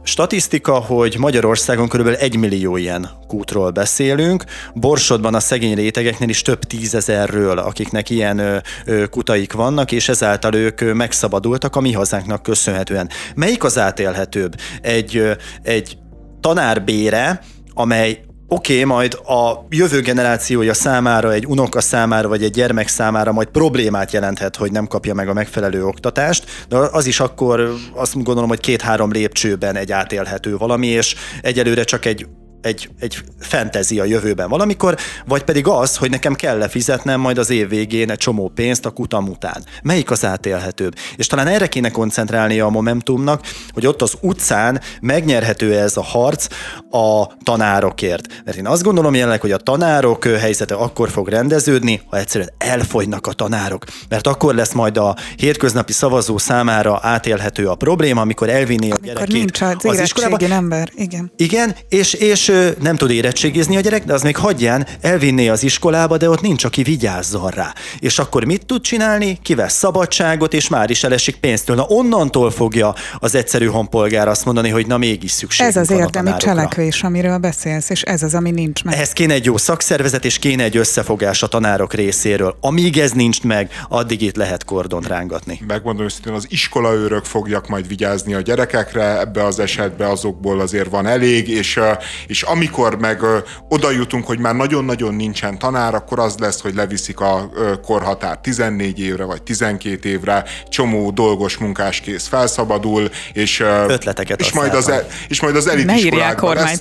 Statisztika, hogy Magyarországon kb. egy millió ilyen kútról beszélünk, Borsodban a szegény rétegeknél is több tízezerről, akiknek ilyen kutaik vannak, és ezáltal ők megszabadultak a mi hazánknak köszönhetően. Melyik az átélhetőbb? Egy, egy tanárbére, amely oké, okay, majd a jövő generációja számára, egy unoka számára, vagy egy gyermek számára majd problémát jelenthet, hogy nem kapja meg a megfelelő oktatást, de az is akkor azt gondolom, hogy két-három lépcsőben egy átélhető valami, és egyelőre csak egy egy, egy fentezi a jövőben valamikor, vagy pedig az, hogy nekem kell lefizetnem majd az év végén egy csomó pénzt a kutam után. Melyik az átélhetőbb? És talán erre kéne koncentrálnia a Momentumnak, hogy ott az utcán megnyerhető ez a harc a tanárokért. Mert én azt gondolom jelenleg, hogy a tanárok helyzete akkor fog rendeződni, ha egyszerűen elfogynak a tanárok. Mert akkor lesz majd a hétköznapi szavazó számára átélhető a probléma, amikor elvinni a amikor gyerekét nincs az, az iskolába. ember, igen. Igen, és, és nem tud érettségizni a gyerek, de az még hagyján elvinné az iskolába, de ott nincs, aki vigyázzon rá. És akkor mit tud csinálni? Kivesz szabadságot, és már is elesik pénztől. Na onnantól fogja az egyszerű honpolgár azt mondani, hogy na mégis szükség. Ez az érdemi cselekvés, amiről beszélsz, és ez az, ami nincs meg. Ehhez kéne egy jó szakszervezet, és kéne egy összefogás a tanárok részéről. Amíg ez nincs meg, addig itt lehet kordont rángatni. Megmondom őszintén, az iskolaőrök fogjak majd vigyázni a gyerekekre, ebbe az esetben azokból azért van elég, és, és és amikor meg ö, oda jutunk, hogy már nagyon-nagyon nincsen tanár, akkor az lesz, hogy leviszik a ö, korhatár 14 évre vagy 12 évre, csomó dolgos munkáskész felszabadul, és, ö, Ötleteket és, majd az, e, és majd az elitiskolákban lesz,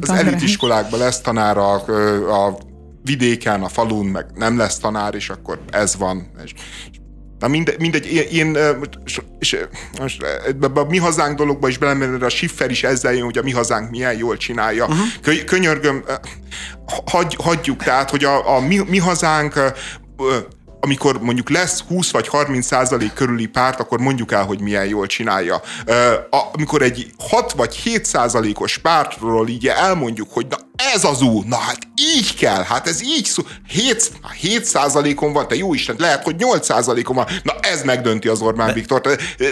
az elitiskolákban lesz tanár a, a vidéken, a falun, meg nem lesz tanár, és akkor ez van. És, Na mindegy, mindegy én, és, most a mi hazánk dologba is belemenve a Schiffer is ezzel jön, hogy a mi hazánk milyen jól csinálja. Uh-huh. Könyörgöm, hagy, hagyjuk, tehát, hogy a, a mi, mi hazánk amikor mondjuk lesz 20 vagy 30 százalék körüli párt, akkor mondjuk el, hogy milyen jól csinálja. Amikor egy 6 vagy 7 százalékos pártról így elmondjuk, hogy na ez az út, na hát így kell, hát ez így szó, 7, 7 százalékon van, te jó Isten, lehet, hogy 8 százalékon van, na ez megdönti az Orbán de, Viktor,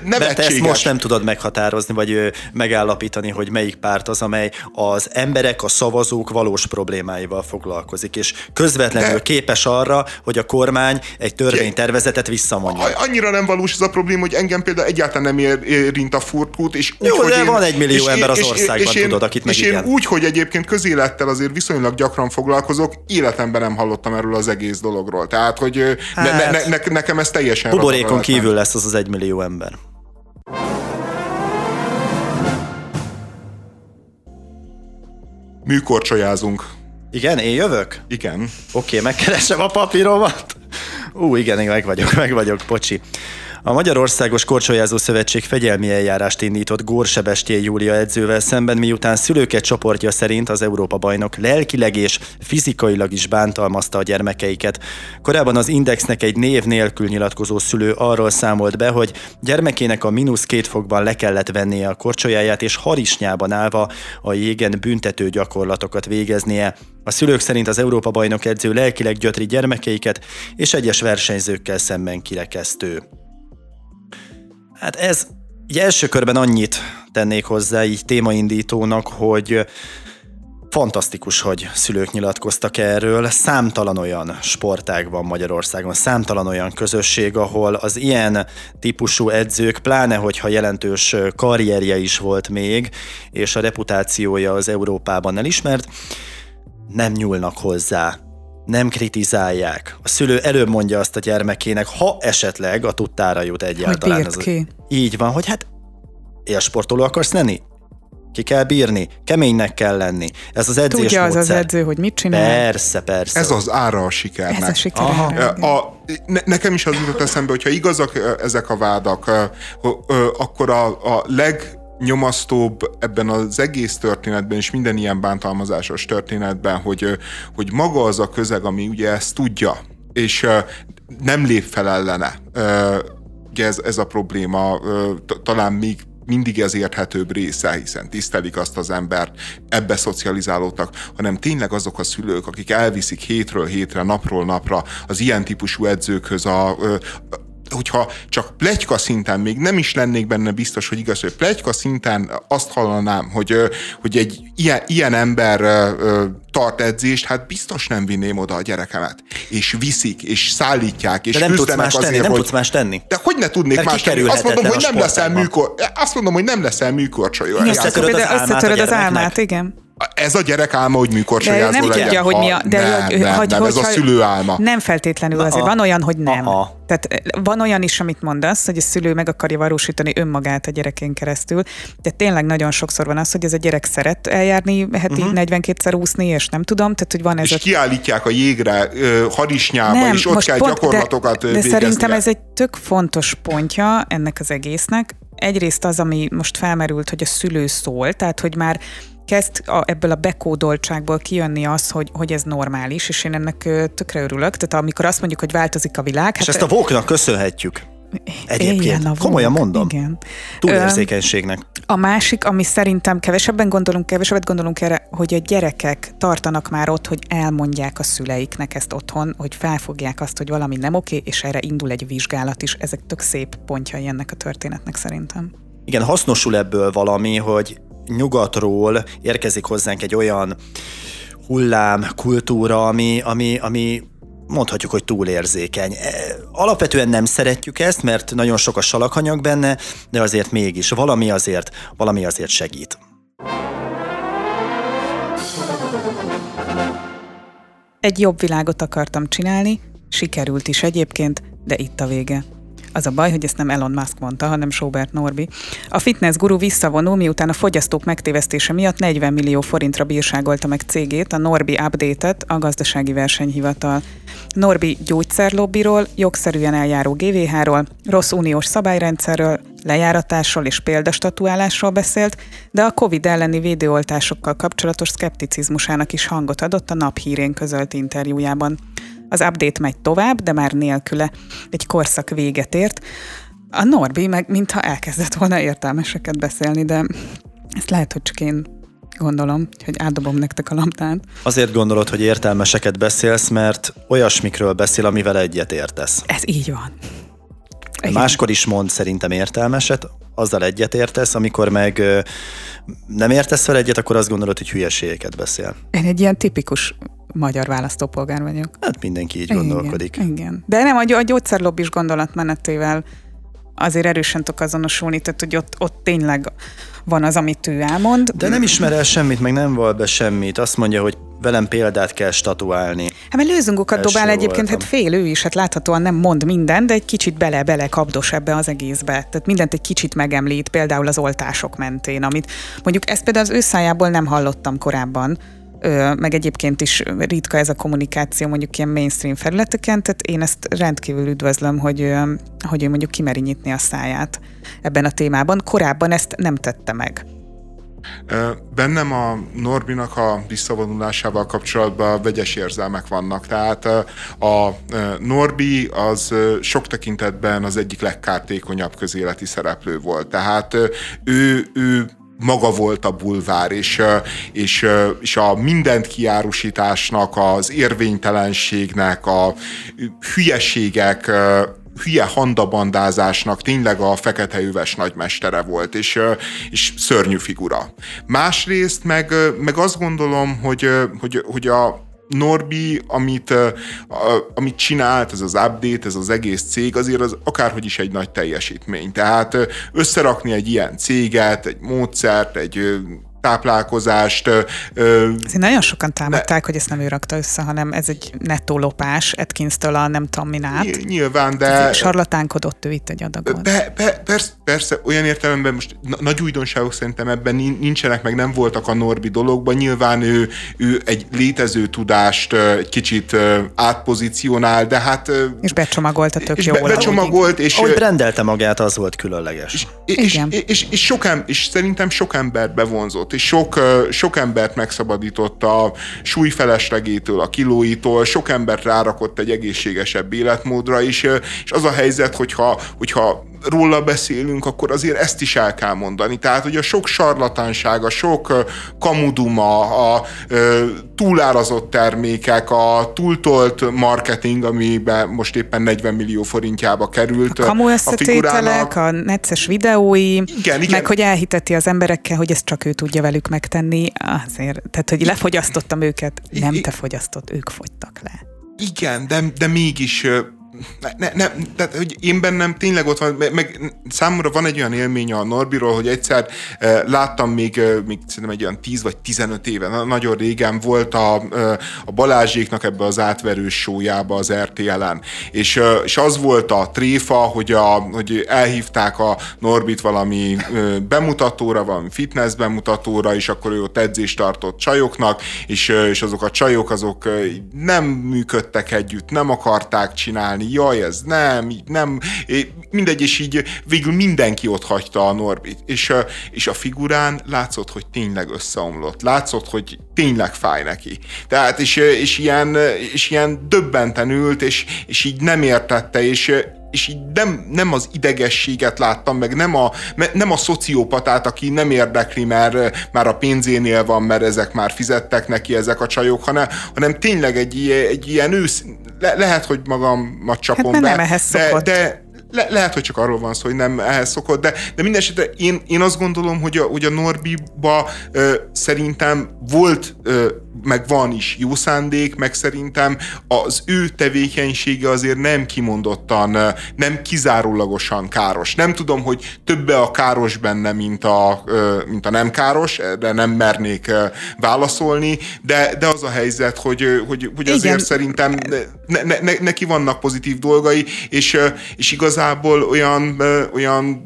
nevetséges. Te ezt most nem tudod meghatározni, vagy megállapítani, hogy melyik párt az, amely az emberek, a szavazók valós problémáival foglalkozik, és közvetlenül de, képes arra, hogy a kormány egy törvénytervezetet visszamondja. Annyira nem valós ez a probléma, hogy engem például egyáltalán nem érint a furtkút, és úgy, Jó, de én, van egy millió és ember az országban, és én, tudod, akit meg És igen. én úgy, hogy egyébként közélettel azért viszonylag gyakran foglalkozok, életemben nem hallottam erről az egész dologról. Tehát, hogy hát, ne, ne, ne, nekem ez teljesen... Buborékon kívül lesz az az egy millió ember. Műkorcsolyázunk. Igen, én jövök? Igen. Oké, okay, megkeresem a papíromat. Ú, igen, meg vagyok, meg vagyok, pocsi. A Magyarországos Korcsolyázó Szövetség fegyelmi eljárást indított Gór Sebestyén Júlia edzővel szemben, miután szülőket csoportja szerint az Európa-bajnok lelkileg és fizikailag is bántalmazta a gyermekeiket. Korábban az Indexnek egy név nélkül nyilatkozó szülő arról számolt be, hogy gyermekének a mínusz két fokban le kellett vennie a korcsolyáját, és harisnyában állva a jégen büntető gyakorlatokat végeznie. A szülők szerint az Európa-bajnok edző lelkileg gyötri gyermekeiket, és egyes versenyzőkkel szemben kirekesztő. Hát ez egy első körben annyit tennék hozzá így témaindítónak, hogy Fantasztikus, hogy szülők nyilatkoztak erről. Számtalan olyan sportág van Magyarországon, számtalan olyan közösség, ahol az ilyen típusú edzők, pláne hogyha jelentős karrierje is volt még, és a reputációja az Európában elismert, nem nyúlnak hozzá nem kritizálják. A szülő előbb mondja azt a gyermekének, ha esetleg a tudtára jut egyáltalán. Hogy ki. Így van, hogy hát élsportoló akarsz lenni? Ki kell bírni, keménynek kell lenni. Ez az edzés Tudja módszer. az az edző, hogy mit csinál. Persze, persze. Ez az ára a sikernek. Ez a siker. A, a, ne, nekem is az jutott eszembe, hogyha igazak ezek a vádak, akkor a, a leg nyomasztóbb ebben az egész történetben, és minden ilyen bántalmazásos történetben, hogy, hogy maga az a közeg, ami ugye ezt tudja, és nem lép fel ellene. Ugye ez, ez a probléma talán még mindig az érthetőbb része, hiszen tisztelik azt az embert, ebbe szocializálódtak, hanem tényleg azok a szülők, akik elviszik hétről hétre, napról napra az ilyen típusú edzőkhöz a, hogyha csak plegyka szinten még nem is lennék benne biztos, hogy igaz, hogy plegyka szinten azt hallanám, hogy, hogy egy ilyen, ilyen ember tart edzést, hát biztos nem vinném oda a gyerekemet. És viszik, és szállítják, és De nem tudsz más azért, tenni, nem hogy... tudsz más tenni. De hogy ne tudnék Mert más tenni? Azt mondom, hogy nem leszel műkor... Azt mondom, hogy nem leszel műkorcsolyó. Összetöröd az az álmát, igen. Ez a gyerek álma, hogy műkorcsolyázó nem legyen. tudja, hogy mi a... De nem, hogy, nem, hogy, nem, hogy, ez a szülő álma. Nem feltétlenül azért. Van olyan, hogy nem. Aha. Tehát eh, van olyan is, amit mondasz, hogy a szülő meg akarja valósítani önmagát a gyerekén keresztül. De tényleg nagyon sokszor van az, hogy ez a gyerek szeret eljárni heti uh-huh. 42-szer úszni, és nem tudom, tehát hogy van ez És a kiállítják a jégre harisnyába, és ott kell gyakorlatokat de, de szerintem ez egy tök fontos pontja ennek az egésznek. Egyrészt az, ami most felmerült, hogy a szülő szól, tehát hogy már kezd a, ebből a bekódoltságból kijönni az, hogy, hogy ez normális, és én ennek tökre örülök. Tehát amikor azt mondjuk, hogy változik a világ, És ezt a vóknak köszönhetjük. Egyébként. a Komolyan mondom. Igen. Túlérzékenységnek. A másik, ami szerintem kevesebben gondolunk, kevesebbet gondolunk erre, hogy a gyerekek tartanak már ott, hogy elmondják a szüleiknek ezt otthon, hogy felfogják azt, hogy valami nem oké, és erre indul egy vizsgálat is. Ezek tök szép pontjai ennek a történetnek szerintem. Igen, hasznosul ebből valami, hogy nyugatról érkezik hozzánk egy olyan hullám, kultúra, ami, ami, ami mondhatjuk, hogy túlérzékeny. E, Alapvetően nem szeretjük ezt, mert nagyon sok a salakanyag benne, de azért mégis valami azért, valami azért segít. Egy jobb világot akartam csinálni, sikerült is egyébként, de itt a vége. Az a baj, hogy ezt nem Elon Musk mondta, hanem Sobert Norbi. A fitness guru visszavonul, miután a fogyasztók megtévesztése miatt 40 millió forintra bírságolta meg cégét, a Norbi Update-et, a gazdasági versenyhivatal. Norbi gyógyszerlobbiról, jogszerűen eljáró GVH-ról, rossz uniós szabályrendszerről, lejáratásról és példastatuálásról beszélt, de a COVID elleni védőoltásokkal kapcsolatos szkepticizmusának is hangot adott a naphírén közölt interjújában. Az update megy tovább, de már nélküle. Egy korszak véget ért. A Norbi meg mintha elkezdett volna értelmeseket beszélni, de ezt lehet, hogy csak én gondolom, hogy átdobom nektek a labdát. Azért gondolod, hogy értelmeseket beszélsz, mert olyasmikről beszél, amivel egyet értesz. Ez így van. Igen. Máskor is mond szerintem értelmeset, azzal egyet értesz, amikor meg nem értesz fel egyet, akkor azt gondolod, hogy hülyeségeket beszél. Én egy ilyen tipikus magyar választópolgár vagyok. Hát mindenki így gondolkodik. Igen, igen. De nem, a, gy- a gyógyszerlobbis gondolatmenetével azért erősen tudok azonosulni, tehát hogy ott, ott tényleg van az, amit ő elmond. De nem ismer el semmit, meg nem val be semmit. Azt mondja, hogy velem példát kell statuálni. Hát mert lőzungokat Első dobál egyébként, voltam. hát fél ő is, hát láthatóan nem mond minden, de egy kicsit bele-bele kapdos ebbe az egészbe. Tehát mindent egy kicsit megemlít, például az oltások mentén, amit mondjuk ezt például az ő szájából nem hallottam korábban, meg egyébként is ritka ez a kommunikáció mondjuk ilyen mainstream felületeken, tehát én ezt rendkívül üdvözlöm, hogy, hogy ő mondjuk kimeri nyitni a száját ebben a témában. Korábban ezt nem tette meg. Bennem a Norbinak a visszavonulásával kapcsolatban vegyes érzelmek vannak. Tehát a Norbi az sok tekintetben az egyik legkártékonyabb közéleti szereplő volt. Tehát ő, ő maga volt a bulvár, és, és, és a mindent kiárusításnak, az érvénytelenségnek, a hülyeségek hülye handabandázásnak tényleg a fekete üves nagymestere volt, és, és szörnyű figura. Másrészt meg, meg azt gondolom, hogy, hogy, hogy a Norbi, amit, amit csinált, ez az update, ez az egész cég, azért az akárhogy is egy nagy teljesítmény. Tehát összerakni egy ilyen céget, egy módszert, egy táplálkozást, Azért nagyon sokan támadták, hogy ezt nem ő rakta össze, hanem ez egy nettó lopás Atkinstől a nem tudom min át. nyilván, de... De... Sarlatánkodott ő itt egy adagot. Be, be, persze, persze, olyan értelemben most na, nagy újdonságok szerintem ebben nin- nincsenek, meg nem voltak a Norbi dologban. Nyilván ő, ő egy létező tudást egy kicsit átpozícionál, de hát... És becsomagolta tök és jól. be, becsomagolt, és, Ahogy ö, brendelte magát, az volt különleges. és, és, Igen. és, és, sok em, és szerintem sok embert bevonzott, és sok, sok embert megszabadított a súlyfeleslegétől, a kilóitól, sok embert rárakott egy egészségesebb életmódra is, és az a helyzet, hogyha, hogyha róla beszélünk, akkor azért ezt is el kell mondani. Tehát, hogy a sok sarlatánság, a sok kamuduma, a túlárazott termékek, a túltolt marketing, amiben most éppen 40 millió forintjába került. A kamu a, a necces videói, igen, igen. meg hogy elhiteti az emberekkel, hogy ezt csak ő tudja velük megtenni, azért, tehát hogy lefogyasztottam őket, nem te fogyasztott, ők fogytak le. Igen, de, de mégis ne, ne, tehát, hogy én bennem tényleg ott van, meg számomra van egy olyan élmény a Norbiról, hogy egyszer eh, láttam még, eh, még szerintem egy olyan 10 vagy 15 éve, nagyon régen volt a, eh, a Balázséknak ebbe az átverős sójába az RTL-en, és, eh, és az volt a tréfa, hogy, a, hogy elhívták a Norbit valami eh, bemutatóra, valami fitness bemutatóra, és akkor ő ott edzést tartott csajoknak, és, eh, és azok a csajok azok nem működtek együtt, nem akarták csinálni, jaj, ez nem, nem, mindegy, és így végül mindenki ott hagyta a Norbit, és, és a figurán látszott, hogy tényleg összeomlott, látszott, hogy tényleg fáj neki. Tehát, és, és, ilyen, és ilyen döbbenten ült, és, és így nem értette, és, és így nem, nem az idegességet láttam, meg nem a, nem a szociopatát, aki nem érdekli, mert már a pénzénél van, mert ezek már fizettek neki, ezek a csajok, hanem, hanem tényleg egy, egy ilyen ősz, le, lehet, hogy magamat csapom hát, be, nem ehhez de, de, le, lehet, hogy csak arról van szó, hogy nem ehhez szokott, de, de minden esetre én, én azt gondolom, hogy a, hogy a Norbiba ö, szerintem volt ö, meg van is jó szándék, meg szerintem az ő tevékenysége azért nem kimondottan, nem kizárólagosan káros. Nem tudom, hogy többe a káros benne, mint a, mint a nem káros, de nem mernék válaszolni, de, de az a helyzet, hogy, hogy, hogy azért Igen. szerintem ne, ne, ne, neki vannak pozitív dolgai, és, és igazából olyan, olyan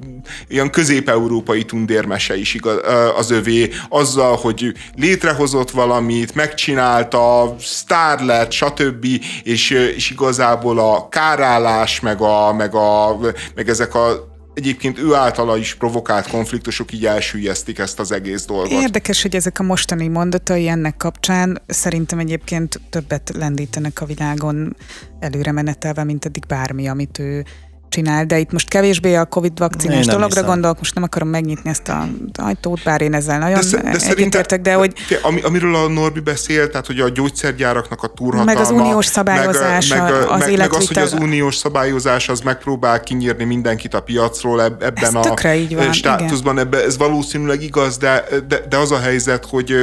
ilyen közép-európai tundérmese is igaz, az övé, azzal, hogy létrehozott valamit, megcsinálta, sztár lett, stb. És, és igazából a kárállás, meg, a, meg, a, meg ezek a egyébként ő általa is provokált konfliktusok így elsüllyesztik ezt az egész dolgot. Érdekes, hogy ezek a mostani mondatai ennek kapcsán szerintem egyébként többet lendítenek a világon előre menetelve, mint eddig bármi, amit ő csinál, de itt most kevésbé a Covid vakcinás dologra hiszem. gondolok, most nem akarom megnyitni ezt a ajtót, bár én ezzel nagyon de, de egyetértek, de hogy... Ami, amiről a Norbi beszél, tehát hogy a gyógyszergyáraknak a turhatalma... Meg az uniós szabályozás, meg, meg, az meg, meg az, hogy az uniós szabályozás az megpróbál kinyírni mindenkit a piacról ebben ez a így van, státuszban, ebbe, ez valószínűleg igaz, de, de, de az a helyzet, hogy,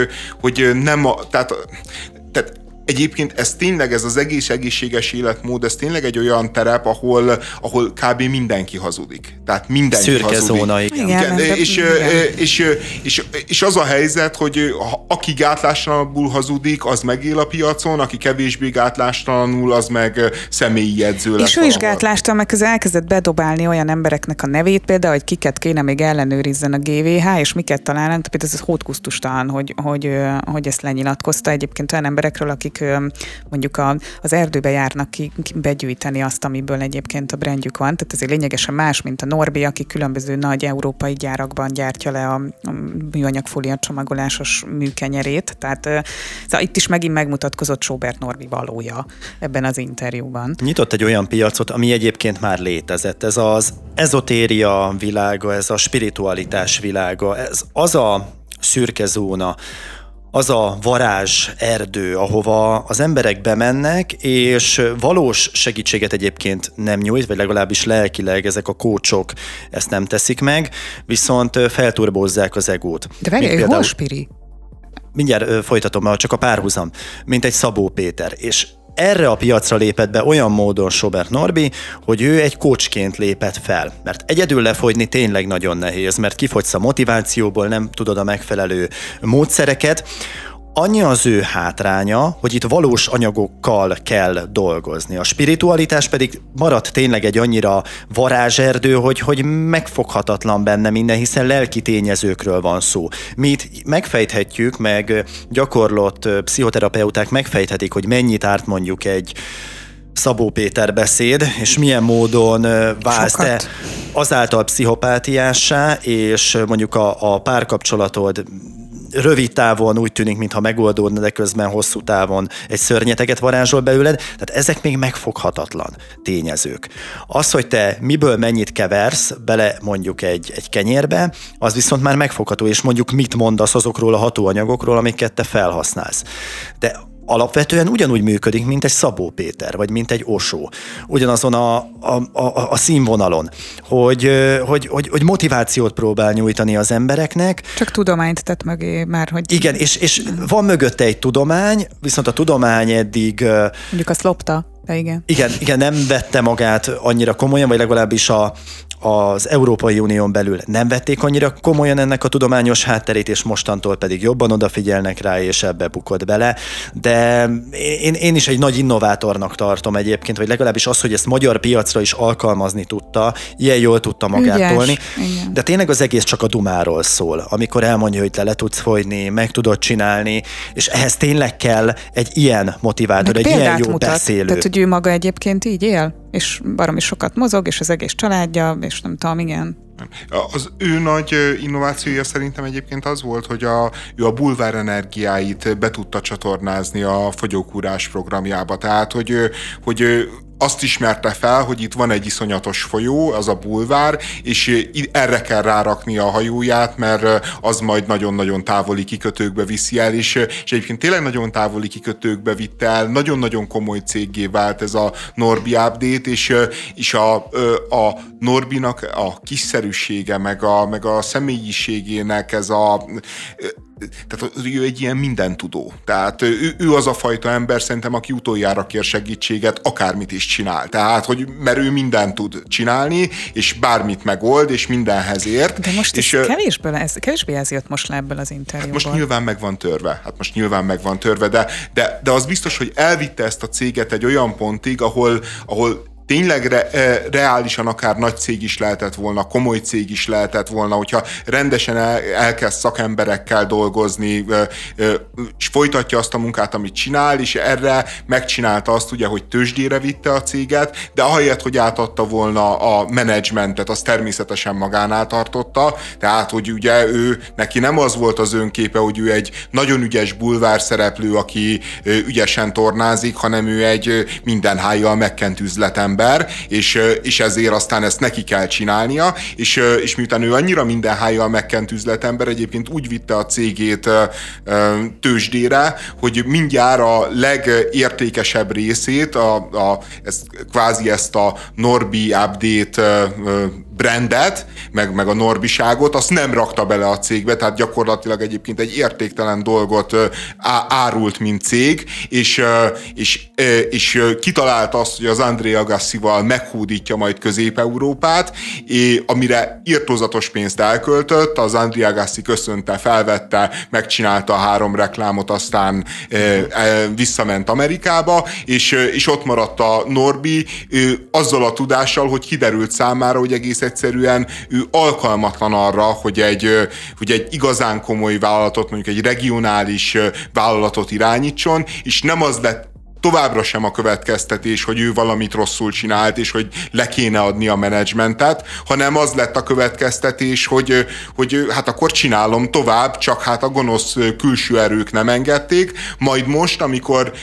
hogy nem a, tehát tehát Egyébként ez tényleg, ez az egész egészséges életmód, ez tényleg egy olyan terep, ahol, ahol kb. mindenki hazudik. Tehát mindenki Szürke hazudik. zóna, igen. igen, igen és, igen. És, és, és, az a helyzet, hogy aki gátlástalanul hazudik, az megél a piacon, aki kevésbé gátlástalanul, az meg személyi jegyző lesz. És ő is gátlástalan, meg közben elkezdett bedobálni olyan embereknek a nevét, például, hogy kiket kéne még ellenőrizzen a GVH, és miket találnak, például ez hótkusztustalan, hogy, hogy, hogy ezt lenyilatkozta egyébként olyan emberekről, akik mondjuk a, az erdőbe járnak ki, ki begyűjteni azt, amiből egyébként a brandjük van. Tehát ez lényegesen más, mint a Norbi, aki különböző nagy európai gyárakban gyártja le a, a műanyag fólia csomagolásos műkenyerét. Tehát szóval itt is megint megmutatkozott Sobert Norbi valója ebben az interjúban. Nyitott egy olyan piacot, ami egyébként már létezett. Ez az ezotéria világa, ez a spiritualitás világa, ez az a szürke zóna, az a varázs erdő, ahova az emberek bemennek, és valós segítséget egyébként nem nyújt, vagy legalábbis lelkileg ezek a kócsok ezt nem teszik meg, viszont felturbozzák az egót. De várj, például... hol spiri? Mindjárt folytatom, csak a párhuzam, mint egy Szabó Péter. És erre a piacra lépett be olyan módon Sobert Norbi, hogy ő egy kocsként lépett fel. Mert egyedül lefogyni tényleg nagyon nehéz, mert kifogysz a motivációból, nem tudod a megfelelő módszereket. Annyi az ő hátránya, hogy itt valós anyagokkal kell dolgozni. A spiritualitás pedig maradt tényleg egy annyira varázserdő, hogy, hogy megfoghatatlan benne minden, hiszen lelki tényezőkről van szó. Mi itt megfejthetjük, meg gyakorlott pszichoterapeuták megfejthetik, hogy mennyit árt mondjuk egy Szabó Péter beszéd, és milyen módon válsz te azáltal pszichopátiássá, és mondjuk a, a párkapcsolatod rövid távon úgy tűnik, mintha megoldódna, de közben hosszú távon egy szörnyeteget varázsol belőled. Tehát ezek még megfoghatatlan tényezők. Az, hogy te miből mennyit keversz bele mondjuk egy, egy kenyérbe, az viszont már megfogható, és mondjuk mit mondasz azokról a hatóanyagokról, amiket te felhasználsz. De alapvetően ugyanúgy működik, mint egy Szabó Péter, vagy mint egy Osó. Ugyanazon a, a, a, a színvonalon, hogy, hogy, hogy, hogy motivációt próbál nyújtani az embereknek. Csak tudományt tett mögé már, hogy... Igen, és, és van mögötte egy tudomány, viszont a tudomány eddig... Mondjuk azt lopta. De igen. Igen, igen, nem vette magát annyira komolyan, vagy legalábbis a, az Európai Unión belül nem vették annyira komolyan ennek a tudományos hátterét, és mostantól pedig jobban odafigyelnek rá, és ebbe bukott bele. De én, én is egy nagy innovátornak tartom egyébként, vagy legalábbis az, hogy ezt magyar piacra is alkalmazni tudta, ilyen jól tudta magát Ügyes. tolni. Igen. De tényleg az egész csak a dumáról szól, amikor elmondja, hogy te le tudsz folyni, meg tudod csinálni, és ehhez tényleg kell egy ilyen motivátor, meg egy ilyen jó mutat. beszélő. Tehát, hogy ő maga egyébként így él? És baromi sokat mozog, és az egész családja, és nem tudom, igen. Az ő nagy innovációja szerintem egyébként az volt, hogy a, ő a bulvár energiáit be tudta csatornázni a fogyókúrás programjába. Tehát, hogy, hogy azt ismerte fel, hogy itt van egy iszonyatos folyó, az a bulvár, és erre kell rárakni a hajóját, mert az majd nagyon-nagyon távoli kikötőkbe viszi el, és, és egyébként tényleg nagyon távoli kikötőkbe vitte el, nagyon-nagyon komoly céggé vált ez a Norbi Update, és, és a, a Norbinak a kiszerűsége, meg a, meg a személyiségének ez a tehát ő egy ilyen mindentudó. Tehát ő, ő az a fajta ember szerintem, aki utoljára kér segítséget, akármit is csinál. Tehát, hogy mert ő mindent tud csinálni, és bármit megold, és mindenhez ért. De most és, ez kevésbé, ez, kevésbé ez jött most le ebből az interjúból. Hát most nyilván meg van törve. Hát most nyilván meg van törve, de, de, de az biztos, hogy elvitte ezt a céget egy olyan pontig, ahol, ahol tényleg re, e, reálisan akár nagy cég is lehetett volna, komoly cég is lehetett volna, hogyha rendesen el, elkezd szakemberekkel dolgozni, és folytatja azt a munkát, amit csinál, és erre megcsinálta azt ugye, hogy tőzsdére vitte a céget, de ahelyett, hogy átadta volna a menedzsmentet, az természetesen magánál tartotta, tehát, hogy ugye ő, neki nem az volt az önképe, hogy ő egy nagyon ügyes bulvár szereplő, aki ügyesen tornázik, hanem ő egy mindenhájjal megkent üzletember, ember, és, és ezért aztán ezt neki kell csinálnia, és, és miután ő annyira minden hájjal megkent üzletember, egyébként úgy vitte a cégét tőzsdére, hogy mindjárt a legértékesebb részét, a, a, ezt, kvázi ezt a Norbi Update brandet, meg, meg a norbiságot, azt nem rakta bele a cégbe, tehát gyakorlatilag egyébként egy értéktelen dolgot árult, mint cég, és, és, és kitalálta azt, hogy az André Agassival meghúdítja majd Közép-Európát, amire írtózatos pénzt elköltött, az André Agassi köszönte, felvette, megcsinálta a három reklámot, aztán visszament Amerikába, és, és ott maradt a Norbi azzal a tudással, hogy kiderült számára, hogy egész egyszerűen ő alkalmatlan arra, hogy egy, hogy egy igazán komoly vállalatot, mondjuk egy regionális vállalatot irányítson, és nem az lett továbbra sem a következtetés, hogy ő valamit rosszul csinált, és hogy le kéne adni a menedzsmentet, hanem az lett a következtetés, hogy, hogy hát akkor csinálom tovább, csak hát a gonosz külső erők nem engedték, majd most, amikor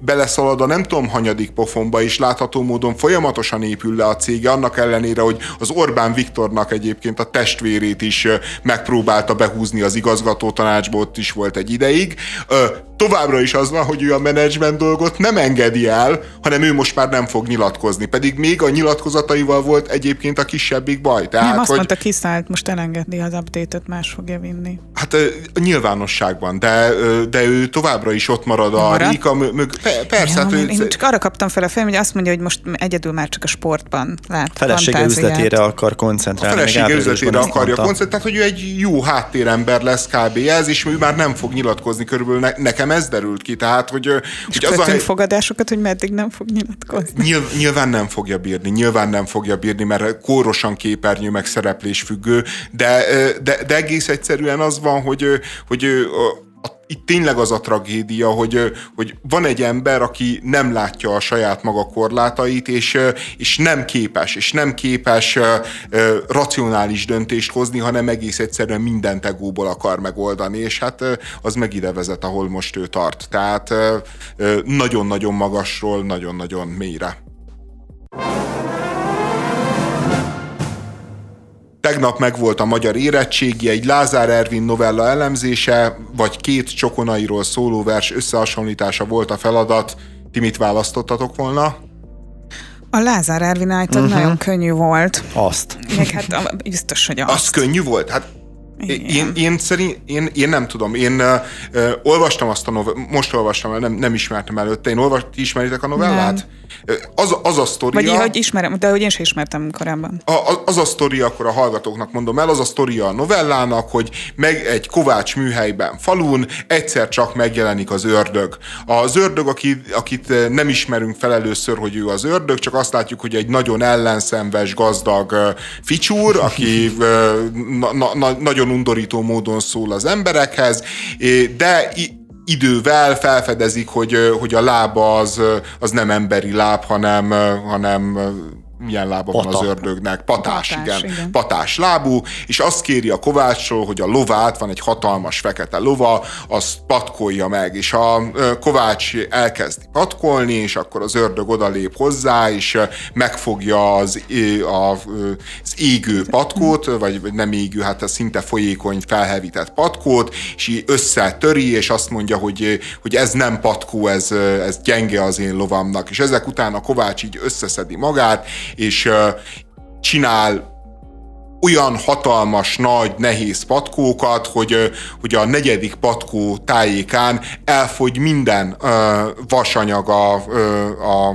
beleszalad a nem tudom hanyadik pofonba, és látható módon folyamatosan épül le a cége, annak ellenére, hogy az Orbán Viktornak egyébként a testvérét is megpróbálta behúzni az igazgató tanácsból, ott is volt egy ideig, továbbra is az van, hogy ő a menedzsment dolgot nem engedi el, hanem ő most már nem fog nyilatkozni. Pedig még a nyilatkozataival volt egyébként a kisebbik baj. Tehát, nem, azt hogy... mondta, kiszállt, most elengedi az update-et, más fogja vinni. Hát a nyilvánosságban, de, de ő továbbra is ott marad a marad? Rika mög... Persze. Ja, hát én, én csak arra kaptam fel a fejem, hogy azt mondja, hogy most egyedül már csak a sportban lát Felesége üzletére akar koncentrálni. A felesége üzletére akarja koncentrálni, hogy ő egy jó háttérember lesz kb. ez, és ő már nem fog nyilatkozni körülbelül ne, nekem nekem ez derült ki, tehát, hogy, és hogy az a hely... fogadásokat, hogy meddig nem fog nyilatkozni. Nyilv, nyilván nem fogja bírni, nyilván nem fogja bírni, mert kórosan képernyő meg szereplés függő, de, de, de egész egyszerűen az van, hogy, hogy itt tényleg az a tragédia, hogy, hogy van egy ember, aki nem látja a saját maga korlátait, és, és nem képes, és nem képes racionális döntést hozni, hanem egész egyszerűen mindent egóból akar megoldani, és hát az meg ide vezet, ahol most ő tart. Tehát nagyon-nagyon magasról, nagyon-nagyon mélyre. Tegnap megvolt a magyar érettségi, egy Lázár Ervin novella elemzése, vagy két csokonairól szóló vers összehasonlítása volt a feladat. Ti mit választottatok volna? A Lázár Ervin által uh-huh. nagyon könnyű volt. Azt. Még hát biztos, hogy azt. Az könnyű volt? Hát én, én, szerint, én, én nem tudom, én uh, olvastam azt a novellát, most olvastam el, nem, nem ismertem előtte, én olvast, ismeritek a novellát? Nem. Az, az a sztoria... Vagy hogy ismerem, de hogy én sem ismertem korábban. A, az a sztoria, akkor a hallgatóknak mondom el, az a sztoria a novellának, hogy meg egy Kovács műhelyben falun egyszer csak megjelenik az ördög. Az ördög, akit, akit nem ismerünk fel először, hogy ő az ördög, csak azt látjuk, hogy egy nagyon ellenszenves, gazdag ficsúr, aki na, na, na, nagyon undorító módon szól az emberekhez, de idővel felfedezik, hogy, hogy a lába az, az nem emberi láb, hanem, hanem milyen lába Pata. van az ördögnek, patás, patás igen. igen, patás lábú, és azt kéri a Kovácsról, hogy a lovát, van egy hatalmas fekete lova, azt patkolja meg, és a Kovács elkezdi patkolni, és akkor az ördög odalép hozzá, és megfogja az, a, az égő patkót, vagy nem égő, hát a szinte folyékony felhevített patkót, és összetöri, és azt mondja, hogy, hogy ez nem patkó, ez, ez gyenge az én lovamnak, és ezek után a Kovács így összeszedi magát, és csinál olyan hatalmas, nagy, nehéz patkókat, hogy, hogy a negyedik patkó tájékán elfogy minden uh, vasanyag a, a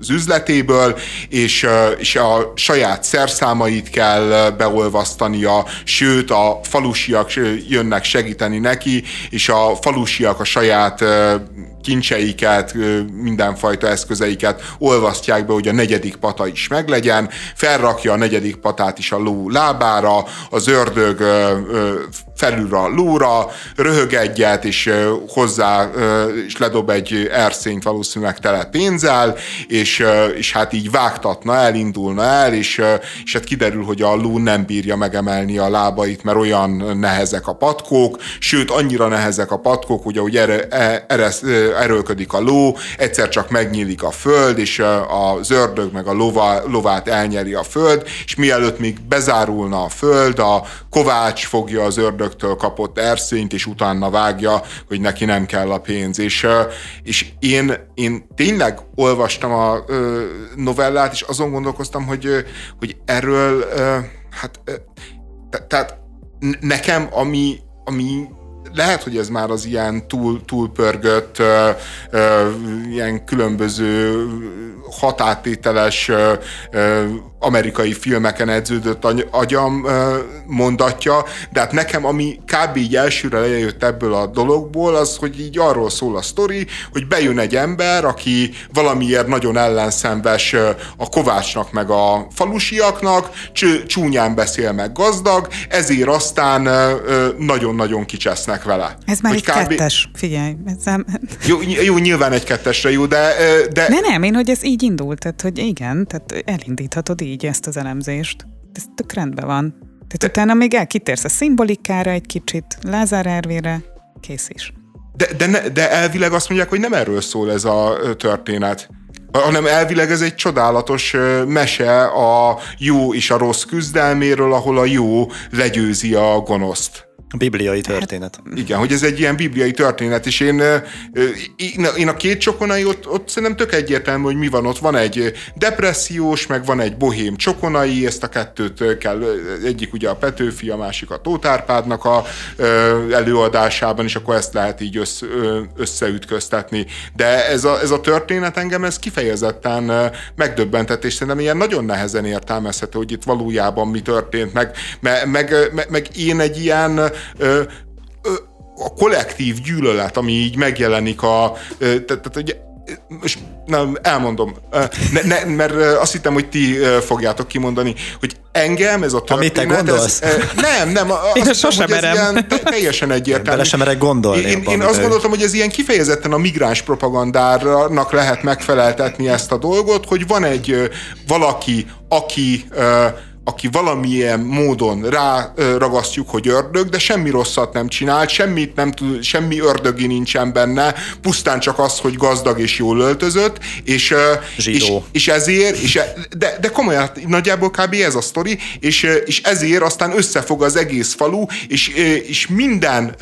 az üzletéből, és, és a saját szerszámait kell beolvasztania, sőt a falusiak jönnek segíteni neki, és a falusiak a saját kincseiket, mindenfajta eszközeiket olvasztják be, hogy a negyedik pata is meglegyen, felrakja a negyedik patát is a ló lábára, az ördög felül a lóra, röhög egyet, és hozzá, és ledob egy erszényt valószínűleg tele pénzzel, és, és hát így vágtatna el, indulna el, és, és hát kiderül, hogy a ló nem bírja megemelni a lábait, mert olyan nehezek a patkók, sőt, annyira nehezek a patkók, hogy ahogy e, erre, erőlködik a ló, egyszer csak megnyílik a föld, és az ördög meg a lova, lovát elnyeri a föld, és mielőtt még bezárulna a föld, a kovács fogja az ördögtől kapott erszényt, és utána vágja, hogy neki nem kell a pénz. És, és én, én tényleg olvastam a novellát, és azon gondolkoztam, hogy, hogy erről, hát, tehát nekem, ami, ami lehet, hogy ez már az ilyen túl, túlpörgött, ö, ö, ilyen különböző határtételes ö, ö, amerikai filmeken edződött agyam mondatja, de hát nekem, ami kb. így elsőre lejött ebből a dologból, az, hogy így arról szól a sztori, hogy bejön egy ember, aki valamiért nagyon ellenszenves a Kovácsnak meg a falusiaknak, csúnyán beszél meg gazdag, ezért aztán nagyon-nagyon kicsesznek vele. Ez már hogy egy kb... kettes, figyelj. Ez nem... jó, jó, nyilván egy kettesre jó, de, de... Ne, nem, én, hogy ez így indult, tehát, hogy igen, tehát elindíthatod így ezt az elemzést. Ez tök rendben van. Tehát De... utána még elkitérsz a szimbolikára egy kicsit, Lázár Ervére, kész is. De, de, ne, de elvileg azt mondják, hogy nem erről szól ez a történet hanem elvileg ez egy csodálatos mese a jó és a rossz küzdelméről, ahol a jó legyőzi a gonoszt. Bibliai történet. Hát, igen, hogy ez egy ilyen bibliai történet, és én, én, a két csokonai ott, ott szerintem tök egyértelmű, hogy mi van ott. Van egy depressziós, meg van egy bohém csokonai, ezt a kettőt kell, egyik ugye a Petőfi, a másik a Tótárpádnak a előadásában, és akkor ezt lehet így össze, összeütköztetni. De ez a, ez a történet engem ez kifejezetten megdöbbentett, és szerintem ilyen nagyon nehezen értelmezhető, hogy itt valójában mi történt, meg, meg, meg, meg én egy ilyen a kollektív gyűlölet, ami így megjelenik a, tehát, hogy most nem, elmondom, ne, ne, mert azt hittem, hogy ti fogjátok kimondani, hogy engem ez a történet... Amit te gondolsz? Ez, nem, nem, azt én hiszem, hogy ez ilyen teljesen egyértelmű. Bele sem merek gondolni. Én, én azt gondoltam, hogy ez ilyen kifejezetten a migráns propagandának lehet megfeleltetni ezt a dolgot, hogy van egy valaki, aki aki valamilyen módon ráragasztjuk, hogy ördög, de semmi rosszat nem csinált, semmit nem tud, semmi ördögi nincsen benne, pusztán csak az, hogy gazdag és jól öltözött, és, és, és ezért, és, e, de, de komolyan, nagyjából kb. ez a sztori, és, és ezért aztán összefog az egész falu, és, és minden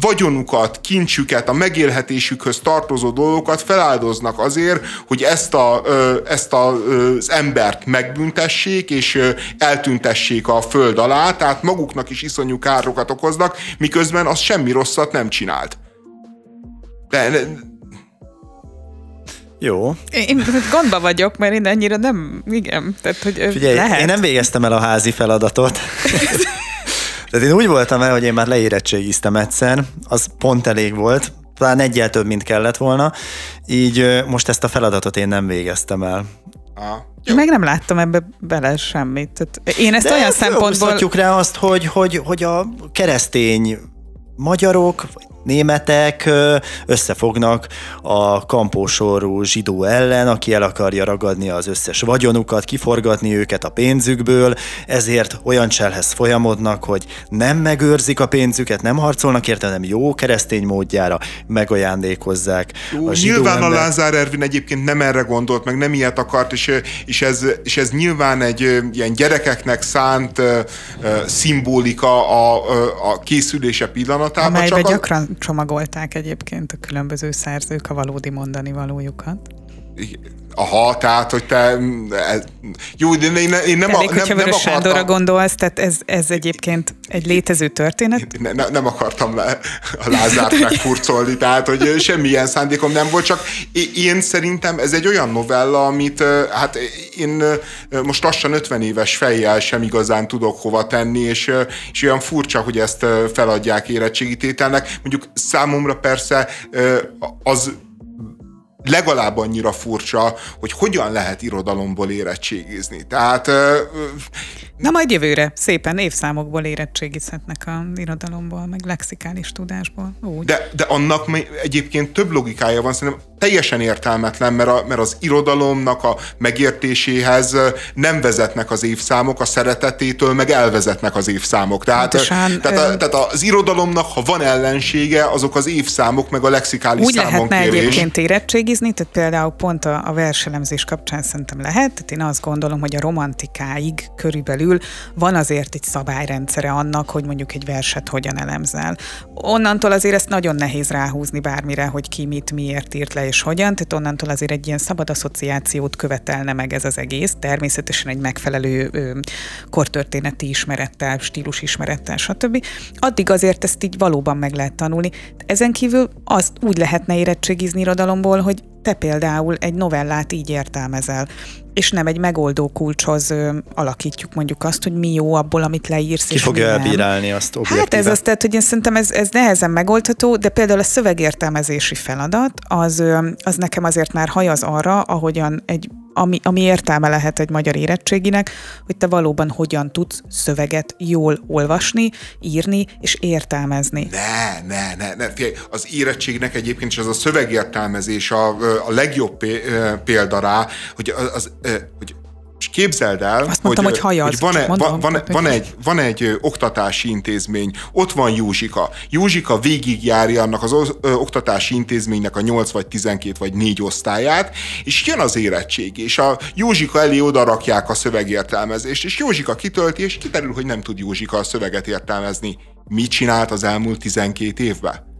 vagyonukat, kincsüket, a megélhetésükhöz tartozó dolgokat feláldoznak azért, hogy ezt, a, ezt a, az embert megbüntessék, és eltüntessék a föld alá, tehát maguknak is iszonyú károkat okoznak, miközben az semmi rosszat nem csinált. De, de, jó. Én gondba vagyok, mert én ennyire nem, igen, tehát hogy Figyelj, lehet. én nem végeztem el a házi feladatot. [LAUGHS] Tehát én úgy voltam el, hogy én már leérettségiztem egyszer, az pont elég volt, talán egyel több, mint kellett volna, így most ezt a feladatot én nem végeztem el. Ah, meg nem láttam ebbe bele semmit. Tehát én ezt De olyan szempontból... rá azt, hogy, hogy, hogy a keresztény magyarok, vagy németek összefognak a kampósorú zsidó ellen, aki el akarja ragadni az összes vagyonukat, kiforgatni őket a pénzükből, ezért olyan cselhez folyamodnak, hogy nem megőrzik a pénzüket, nem harcolnak érte, hanem jó keresztény módjára megajándékozzák a zsidó Nyilván ember. a Lázár Ervin egyébként nem erre gondolt, meg nem ilyet akart, és, és, ez, és ez nyilván egy ilyen gyerekeknek szánt uh, szimbolika a, a készülése pillanatában. Amelybe csak gyakran csomagolták egyébként a különböző szerzők a valódi mondani valójukat. Aha, tehát, hogy te... Ez, jó, de én, én nem, Elég, a, nem, nem akartam... Sándorra gondolsz, tehát ez, ez egyébként egy létező történet? Ne, ne, nem akartam le a Lázárt [LAUGHS] megfurcolni, tehát, hogy semmilyen szándékom nem volt, csak én szerintem ez egy olyan novella, amit hát én most lassan 50 éves fejjel sem igazán tudok hova tenni, és, és olyan furcsa, hogy ezt feladják érettségítételnek. Mondjuk számomra persze az legalább annyira furcsa, hogy hogyan lehet irodalomból érettségizni. Tehát... Na majd jövőre szépen évszámokból érettségizhetnek a irodalomból, meg lexikális tudásból. Úgy. De, de annak egyébként több logikája van, szerintem teljesen értelmetlen, mert, a, mert az irodalomnak a megértéséhez nem vezetnek az évszámok, a szeretetétől meg elvezetnek az évszámok. Tehát, Pontosan, tehát, a, tehát az irodalomnak, ha van ellensége, azok az évszámok, meg a lexikális Úgy lehetne egyébként érettségizni, tehát például pont a, a verselemzés kapcsán szerintem lehet, tehát én azt gondolom, hogy a romantikáig körülbelül van azért egy szabályrendszere annak, hogy mondjuk egy verset hogyan elemzel. Onnantól azért ezt nagyon nehéz ráhúzni bármire, hogy ki mit miért írt le és hogyan, tehát onnantól azért egy ilyen szabad asszociációt követelne meg ez az egész, természetesen egy megfelelő ö, kortörténeti ismerettel, stílus ismerettel, stb. Addig azért ezt így valóban meg lehet tanulni. Ezen kívül azt úgy lehetne érettségizni irodalomból, hogy te például egy novellát így értelmezel, és nem egy megoldó kulcshoz ö, alakítjuk mondjuk azt, hogy mi jó abból, amit leírsz. Ki fogja elbírálni azt objektíve. Hát ez azt, tehát, hogy én szerintem ez, ez nehezen megoldható, de például a szövegértelmezési feladat, az, ö, az nekem azért már hajaz arra, ahogyan egy ami, ami értelme lehet egy magyar érettséginek, hogy te valóban hogyan tudsz szöveget jól olvasni, írni és értelmezni. Ne, ne, ne, ne. Figyelj, az érettségnek egyébként is az a szövegértelmezés a, a legjobb példa rá, hogy, az, hogy és képzeld el, Azt mondtam, hogy, hogy, hogy van, mondom, van, van, egy, van egy oktatási intézmény, ott van Józsika. Józsika végigjárja annak az oktatási intézménynek a 8 vagy 12 vagy 4 osztályát, és jön az érettség, és a Józsika elé oda rakják a szövegértelmezést, és Józsika kitölti, és kiderül, hogy nem tud Józsika a szöveget értelmezni. Mit csinált az elmúlt 12 évben?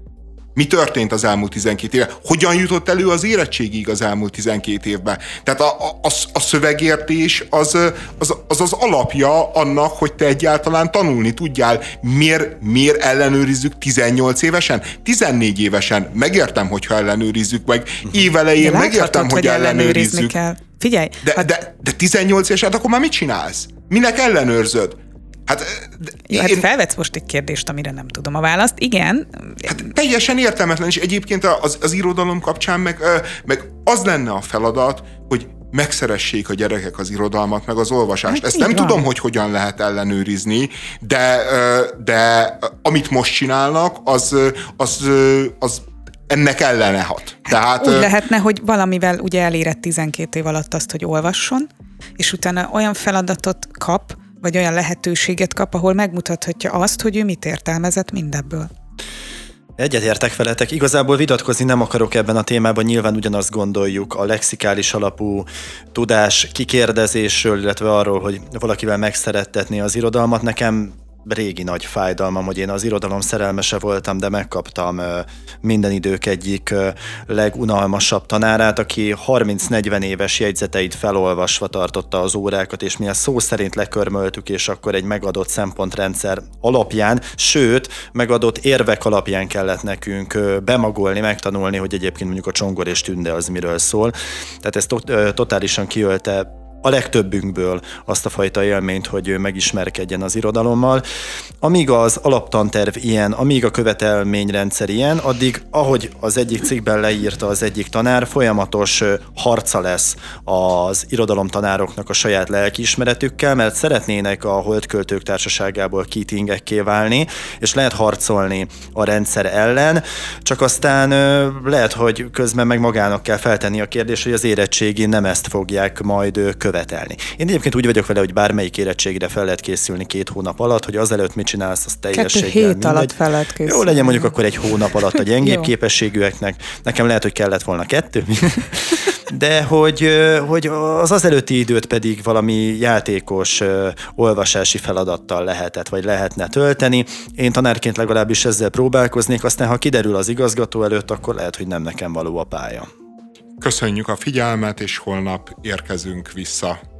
Mi történt az elmúlt 12 évben? Hogyan jutott elő az érettségig az elmúlt 12 évben? Tehát a, a, a szövegértés az, az, az az alapja annak, hogy te egyáltalán tanulni tudjál. Miért, miért ellenőrizzük 18 évesen? 14 évesen megértem, hogyha ellenőrizzük, meg évelején megértem, hogy, hogy ellenőrizzük. Kell. Figyelj! De, hát... de, de 18 évesen, akkor már mit csinálsz? Minek ellenőrzöd? Hát, Jó, hát én... felvetsz most egy kérdést, amire nem tudom a választ. Igen. Hát teljesen értelmetlen, és egyébként az, az irodalom kapcsán meg, meg az lenne a feladat, hogy megszeressék a gyerekek az irodalmat, meg az olvasást. Hát Ezt nem van. tudom, hogy hogyan lehet ellenőrizni, de, de amit most csinálnak, az, az, az ennek ellene hat. Tehát, Úgy lehetne, hogy valamivel ugye elérett 12 év alatt azt, hogy olvasson, és utána olyan feladatot kap, vagy olyan lehetőséget kap, ahol megmutathatja azt, hogy ő mit értelmezett mindebből. Egyetértek veletek, igazából vitatkozni nem akarok ebben a témában, nyilván ugyanazt gondoljuk a lexikális alapú tudás kikérdezésről, illetve arról, hogy valakivel megszerettetni az irodalmat. Nekem régi nagy fájdalmam, hogy én az irodalom szerelmese voltam, de megkaptam minden idők egyik legunalmasabb tanárát, aki 30-40 éves jegyzeteit felolvasva tartotta az órákat, és mi a szó szerint lekörmöltük, és akkor egy megadott szempontrendszer alapján, sőt, megadott érvek alapján kellett nekünk bemagolni, megtanulni, hogy egyébként mondjuk a csongor és tünde az miről szól. Tehát ez totálisan kiölte a legtöbbünkből azt a fajta élményt, hogy ő megismerkedjen az irodalommal. Amíg az alaptanterv ilyen, amíg a követelményrendszer ilyen, addig, ahogy az egyik cikkben leírta az egyik tanár, folyamatos harca lesz az irodalomtanároknak a saját lelkiismeretükkel, mert szeretnének a holdköltők társaságából kitingekké válni, és lehet harcolni a rendszer ellen, csak aztán lehet, hogy közben meg magának kell feltenni a kérdést, hogy az érettségi nem ezt fogják majd követni követelni. Én egyébként úgy vagyok vele, hogy bármelyik érettségre fel lehet készülni két hónap alatt, hogy azelőtt mit csinálsz, az teljességgel Kettő hét mindegy. alatt fel lehet készülni. Jó, legyen mondjuk akkor egy hónap alatt a [LAUGHS] gyengébb képességűeknek. Nekem lehet, hogy kellett volna kettő. [LAUGHS] de hogy, hogy az az előtti időt pedig valami játékos olvasási feladattal lehetett, vagy lehetne tölteni. Én tanárként legalábbis ezzel próbálkoznék, aztán ha kiderül az igazgató előtt, akkor lehet, hogy nem nekem való a pálya. Köszönjük a figyelmet, és holnap érkezünk vissza